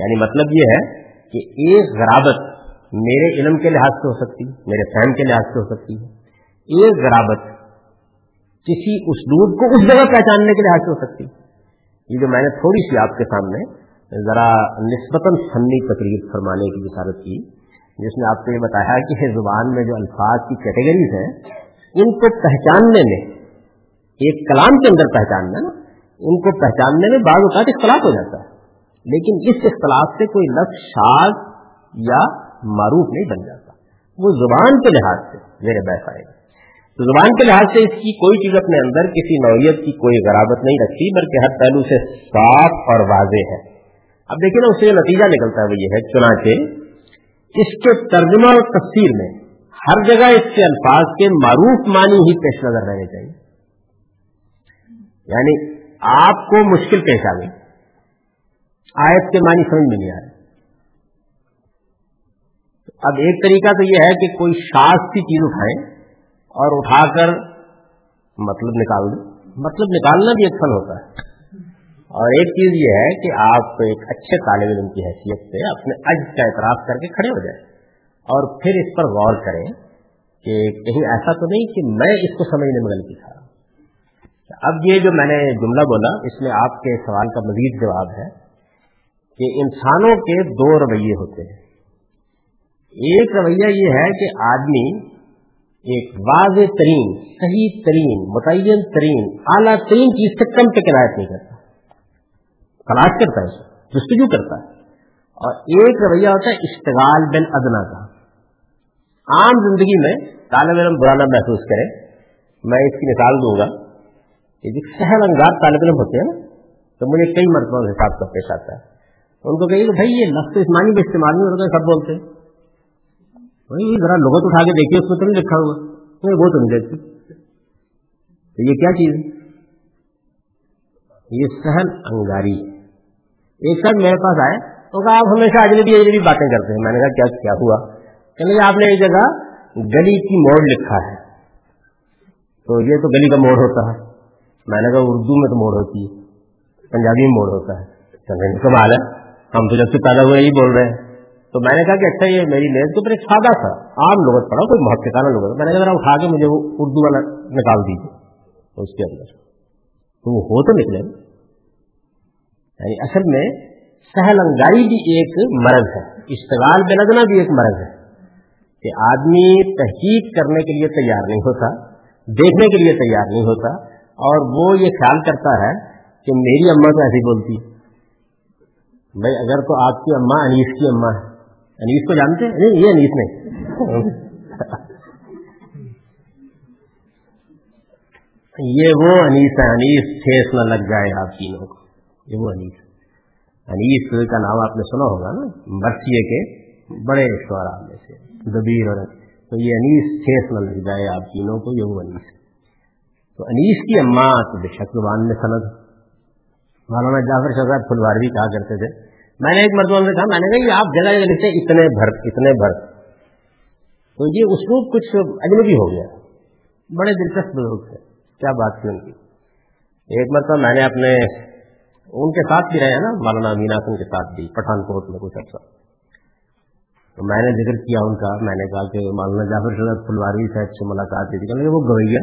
یعنی مطلب یہ ہے کہ ایک غرابت میرے علم کے لحاظ سے ہو سکتی ہے، میرے فہم کے لحاظ سے ہو سکتی ہے۔ ایک غرابت کسی اسلوب کو اس جگہ پہچاننے کے لحاظ سے ہو سکتی یہ جو میں نے تھوڑی سی آپ کے سامنے ذرا نسبتاً فنی تقریر فرمانے کی بشارت کی، جس میں آپ کو یہ بتایا کہ زبان میں جو الفاظ کی کیٹیگریز ہیں، ان کو پہچاننے میں، ایک کلام کے اندر پہچاننا نا ان کو پہچاننے میں بعض اوقات اختلاف ہو جاتا ہے۔ لیکن اس اختلاف سے کوئی لفظ شاذ یا معروف نہیں بن جاتا۔ وہ زبان کے لحاظ سے میرے بیٹھ آئے گا تو زبان کے لحاظ سے اس کی کوئی چیز اپنے اندر کسی نوعیت کی کوئی غرابت نہیں رکھتی، بلکہ ہر پہلو سے صاف اور واضح ہے۔ اب دیکھیں نا، اس سے نتیجہ نکلتا ہے وہ یہ ہے، چنانچہ اس کے ترجمہ اور تفسیر میں ہر جگہ اس کے الفاظ کے معروف معنی ہی پیش نظر رہنے چاہیے۔ یعنی آپ کو مشکل پیش آ گئی۔ آیت کے معنی سمجھ میں نہیں آ رہے۔ اب ایک طریقہ تو یہ ہے کہ کوئی شاخ کی چیز اٹھائیں اور اٹھا کر مطلب نکال دیں۔ مطلب نکالنا بھی ایک فن ہوتا ہے۔ اور ایک چیز یہ ہے کہ آپ ایک اچھے طالب علم کی حیثیت سے اپنے عج کا اعتراف کر کے کھڑے ہو جائیں۔ اور پھر اس پر غور کریں کہ کہیں ایسا تو نہیں کہ میں اس کو سمجھنے میں غلطی تھا۔ اب یہ جو میں نے جملہ بولا، اس میں آپ کے سوال کا مزید جواب ہے۔ کہ انسانوں کے دو رویے ہوتے ہیں۔ ایک رویہ یہ ہے کہ آدمی ایک واضح ترین، صحیح ترین، متعین ترین، اعلیٰ ترین چیز سے کم پہ کنایت نہیں کرتا۔ تلاش کرتا ہے جستجو کرتا ہے۔ اور ایک رویہ ہوتا ہے اشتغال بن ادنا کا۔ عام زندگی میں طالب علم برانا محسوس کرے میں اس کی مثال دوں گا کہ جو سہل انگار طالب علم ہوتے ہیں نا، تو مجھے کئی مرتبہ حساب کا پیش آتا ہے۔ ان کو کہیے کہ بھائی یہ لفظ اسمانی میں استعمال نہیں ہوتا سب بولتے ہیں۔ ذرا لغت اٹھا کے دیکھیے، اس میں تو نہیں لکھا ہوا۔ وہ تو نہیں دیکھتی تو یہ کیا چیز ہے؟ یہ سہل انگاری۔ ایک ساتھ میرے پاس آئے تو کہا، آپ ہمیشہ اجنبی اجنبی باتیں کرتے ہیں۔ میں نے کہا، کیا کیا ہوا؟ کہ آپ نے ایک جگہ گلی کی موڑ لکھا ہے۔ تو یہ تو گلی کا موڑ ہوتا ہے۔ میں نے کہا، اردو میں تو موڑ ہوتی ہے، پنجابی میں موڑ ہوتا ہے۔ کمال ہے۔ ہم تو جب سے پیدا ہوئے ہی بول رہے ہیں۔ تو میں نے کہا کہ اچھا یہ میری میز کے اوپر ایک سادہ تھا۔ عام لغت پڑا کوئی محققانہ لغت۔ میں نے کہا ذرا اٹھا کے مجھے وہ اردو والا نکال دیجیے اس کے اندر۔ تو وہ ہو تو نکلے۔ یعنی اصل میں سہل انگاری بھی ایک مرض ہے۔ اشتغال بے لگنا بھی ایک مرض ہے۔ کہ آدمی تحقیق کرنے کے لیے تیار نہیں ہوتا، دیکھنے کے لیے تیار نہیں ہوتا، اور وہ یہ خیال کرتا ہے کہ میری اما تو ایسی بولتی بھائی اگر تو آپ کی اما انیس کی اما ہے۔ انیس کو جانتے ہیں؟ نہیں، یہ انیس نہیں۔ یہ وہ انیس ہے، انیس ٹھیس نہ لگ جائے آپ تینوں کو۔ یہ وہ انیس انیس کا نام آپ نے سنا ہوگا نا مرثیے کے بڑے شعرا میں سے، دبیر اور تو یہ انیس ٹھیس نہ لگ جائے آپ تینوں کو، یہ وہ انیس تو انیس کی اماں تو بے شک زبان میں سند مولانا جعفر شہزاد پھلوار بھی کہا کرتے تھے۔ میں نے ایک مرتبہ سے کہا، میں نے کہا آپ جگہ جگہ لکھتے اتنے بھر اتنے بھر۔ تو یہ اسلوب کچھ اجنبی ہو گیا۔ بڑے دلچسپ لوگ تھے۔ کیا بات تھی ان کی؟ ایک مرتبہ میں نے اپنے ان کے ساتھ بھی رہے ہیں نا، مولانا میناسن کے ساتھ بھی پٹھان کوٹ میں کچھ عرصہ۔ تو میں نے ذکر کیا ان کا۔ میں نے کہا کہ مولانا جعفر شدت پھلواری صاحب سے ملاقات کی تھی کہ وہ گویا۔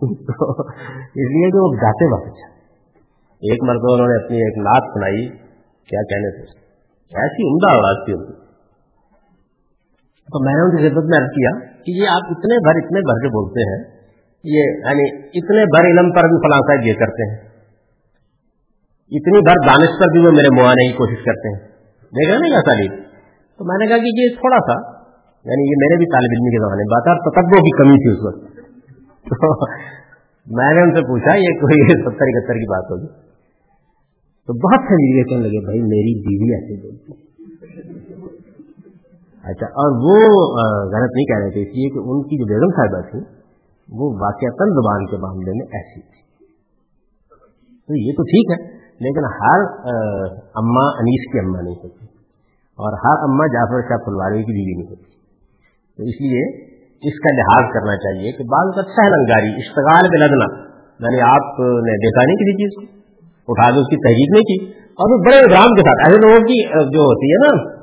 اس لیے کہ وہ گاتے وقت ایک مرتبہ انہوں نے اپنی ایک نعت سنائی، کیا کہنے تھے ایسی عمدہ آواز تھی ان کی۔ تو میں نے ان کی خدمت میں عرض کیا کہ یہ آپ اتنے بھر اتنے بھر کے بولتے ہیں، یہ یعنی اتنے بھر علم پر بھی فلاں صاحب یہ کرتے ہیں۔ اتنی بھر دانش پر بھی وہ میرے موانے کی کوشش کرتے ہیں۔ دیکھ رہے نا کیا جی۔ تعلیم تو میں نے کہا کہ یہ تھوڑا سا یعنی یہ میرے بھی طالب علم کے زمانے بات ہے تتبوں کی کمی تھی اس وقت۔ تو میں نے ان سے پوچھا، یہ کوئی ستر اکہتر کی بات ہوگی۔ تو بہت سے کہنے لگے، بھائی میری بیوی ایسے بولتی اچھا اور وہ غلط نہیں کہہ رہے تھے، اس لیے کہ ان کی جو بیگم صاحبہ تھی، وہ واقع زبان کے معاملے میں ایسی تھی۔ تو یہ تو ٹھیک ہے، لیکن ہر اما انیس کی اما نہیں ہوتی، اور ہر اما جعفر شاہ پھلواری کی بیوی نہیں ہوتی۔ تو اس لیے اس کا لحاظ کرنا چاہیے کہ بعض کا سہل انگاری، اشتغال پہ لگنا یعنی آپ نے دیکھا نہیں کسی چیز کو؟ اٹھا کے اس کی تحریک نہیں کی اور وہ بڑے ابرام کے ساتھ، ایسے لوگوں کی جو ہوتی ہے نا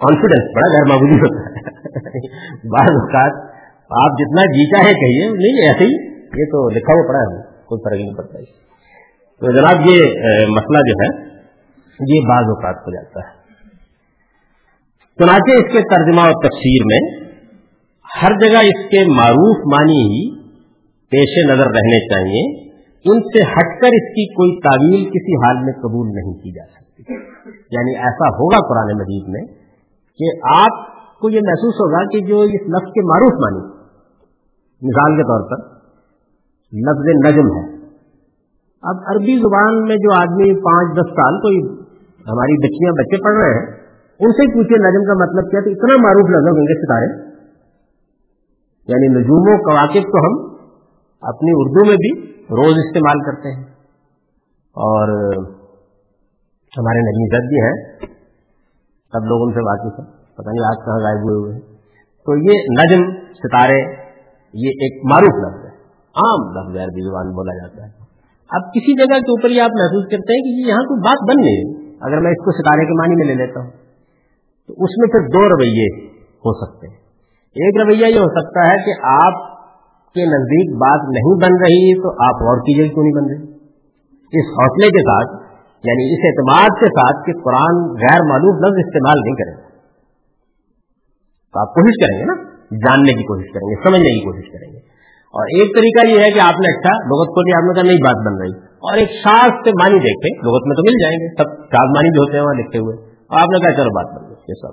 کانفیڈینس بڑا گھر معمولی ہوتا ہے۔ بعض اوقات آپ جتنا جی چاہے کہیے، نہیں، ایسے ہی، یہ تو لکھا ہوا پڑا ہے کوئی فرق نہیں پڑتا تو جناب، یہ مسئلہ جو ہے، یہ بعض اوقات ہو جاتا ہے۔ چنانچہ اس کے ترجمہ اور تفسیر میں ہر جگہ اس کے معروف معنی ہی پیش نظر رہنے چاہیے۔ ان سے ہٹ کر اس کی کوئی تعویل کسی حال میں قبول نہیں کی جا سکتی۔ یعنی ایسا ہوگا قرآن مجید میں کہ آپ کو یہ محسوس ہوگا کہ جو اس لفظ کے معروف مانی مثال کے طور پر لفظ نجم ہے۔ اب عربی زبان میں جو آدمی پانچ دس سال کوئی ہماری بچیاں بچے پڑھ رہے ہیں، ان سے پوچھے نجم کا مطلب کیا؟ تو اتنا معروف لفظ ہوں گے ستارے۔ یعنی نجوم و کواقب کو ہم اپنی اردو میں بھی روز استعمال کرتے ہیں۔ اور ہمارے نجی زد بھی ہیں۔ سب لوگ ان سے واقف ہیں۔ پتہ نہیں آج کہاں غائب ہوئے ہوئے ہیں۔ تو یہ نجم، ستارے، یہ ایک معروف لفظ ہے۔ عام لفظ عربی زبان بولا جاتا ہے۔ اب کسی جگہ کے اوپر یہ آپ محسوس کرتے ہیں کہ یہاں کوئی بات بن نہیں۔ اگر میں اس کو ستارے کے معنی میں لے لیتا ہوں۔ تو اس میں پھر دو رویے ہو سکتے ہیں۔ ایک رویہ یہ ہو سکتا ہے کہ آپ کے نزدیک بات نہیں بن رہی تو آپ اور کی جگہ کیوں نہیں بن رہی؟ اس حوصلے کے ساتھ یعنی اس اعتماد کے ساتھ کہ قرآن غیر معلوم لفظ استعمال نہیں کرے گا۔ تو آپ کوشش کریں گے نا، جاننے کی کوشش کریں گے، سمجھنے کی کوشش کریں گے۔ اور ایک طریقہ یہ ہے کہ آپ نے اچھا لغت کو آپ نے کہا نئی بات بن رہی۔ اور ایک ساز سے مانی دیکھے لغت میں تو مل جائیں گے، سب ساز مانی بھی ہوتے ہیں وہاں لکھے ہوئے۔ اور آپ نے کہا چلو بات بن گئی کیسا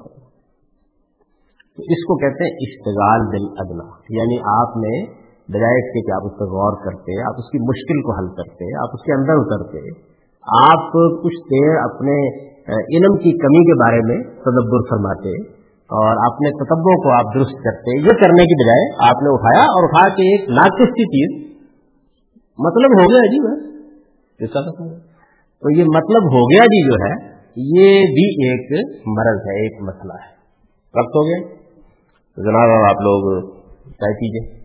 تو اس کو کہتے ہیں اشتغال دل ادنا یعنی آپ نے بجائے اس کے کہ آپ اس پر غور کرتے، آپ اس کی مشکل کو حل کرتے، آپ اس کے اندر اترتے، آپ کچھ دیر اپنے علم کی کمی کے بارے میں تدبر فرماتے اور اپنے کتبوں کو آپ درست کرتے۔ یہ کرنے کی بجائے آپ نے اٹھایا اور اٹھا کے ایک ناقص کی چیز مطلب ہو گیا جی بس۔ تو یہ مطلب ہو گیا جی جو ہے، یہ بھی ایک مرض ہے، ایک مسئلہ ہے۔ وقت ہو گیا۔ جناب، آپ لوگ طے کیجیے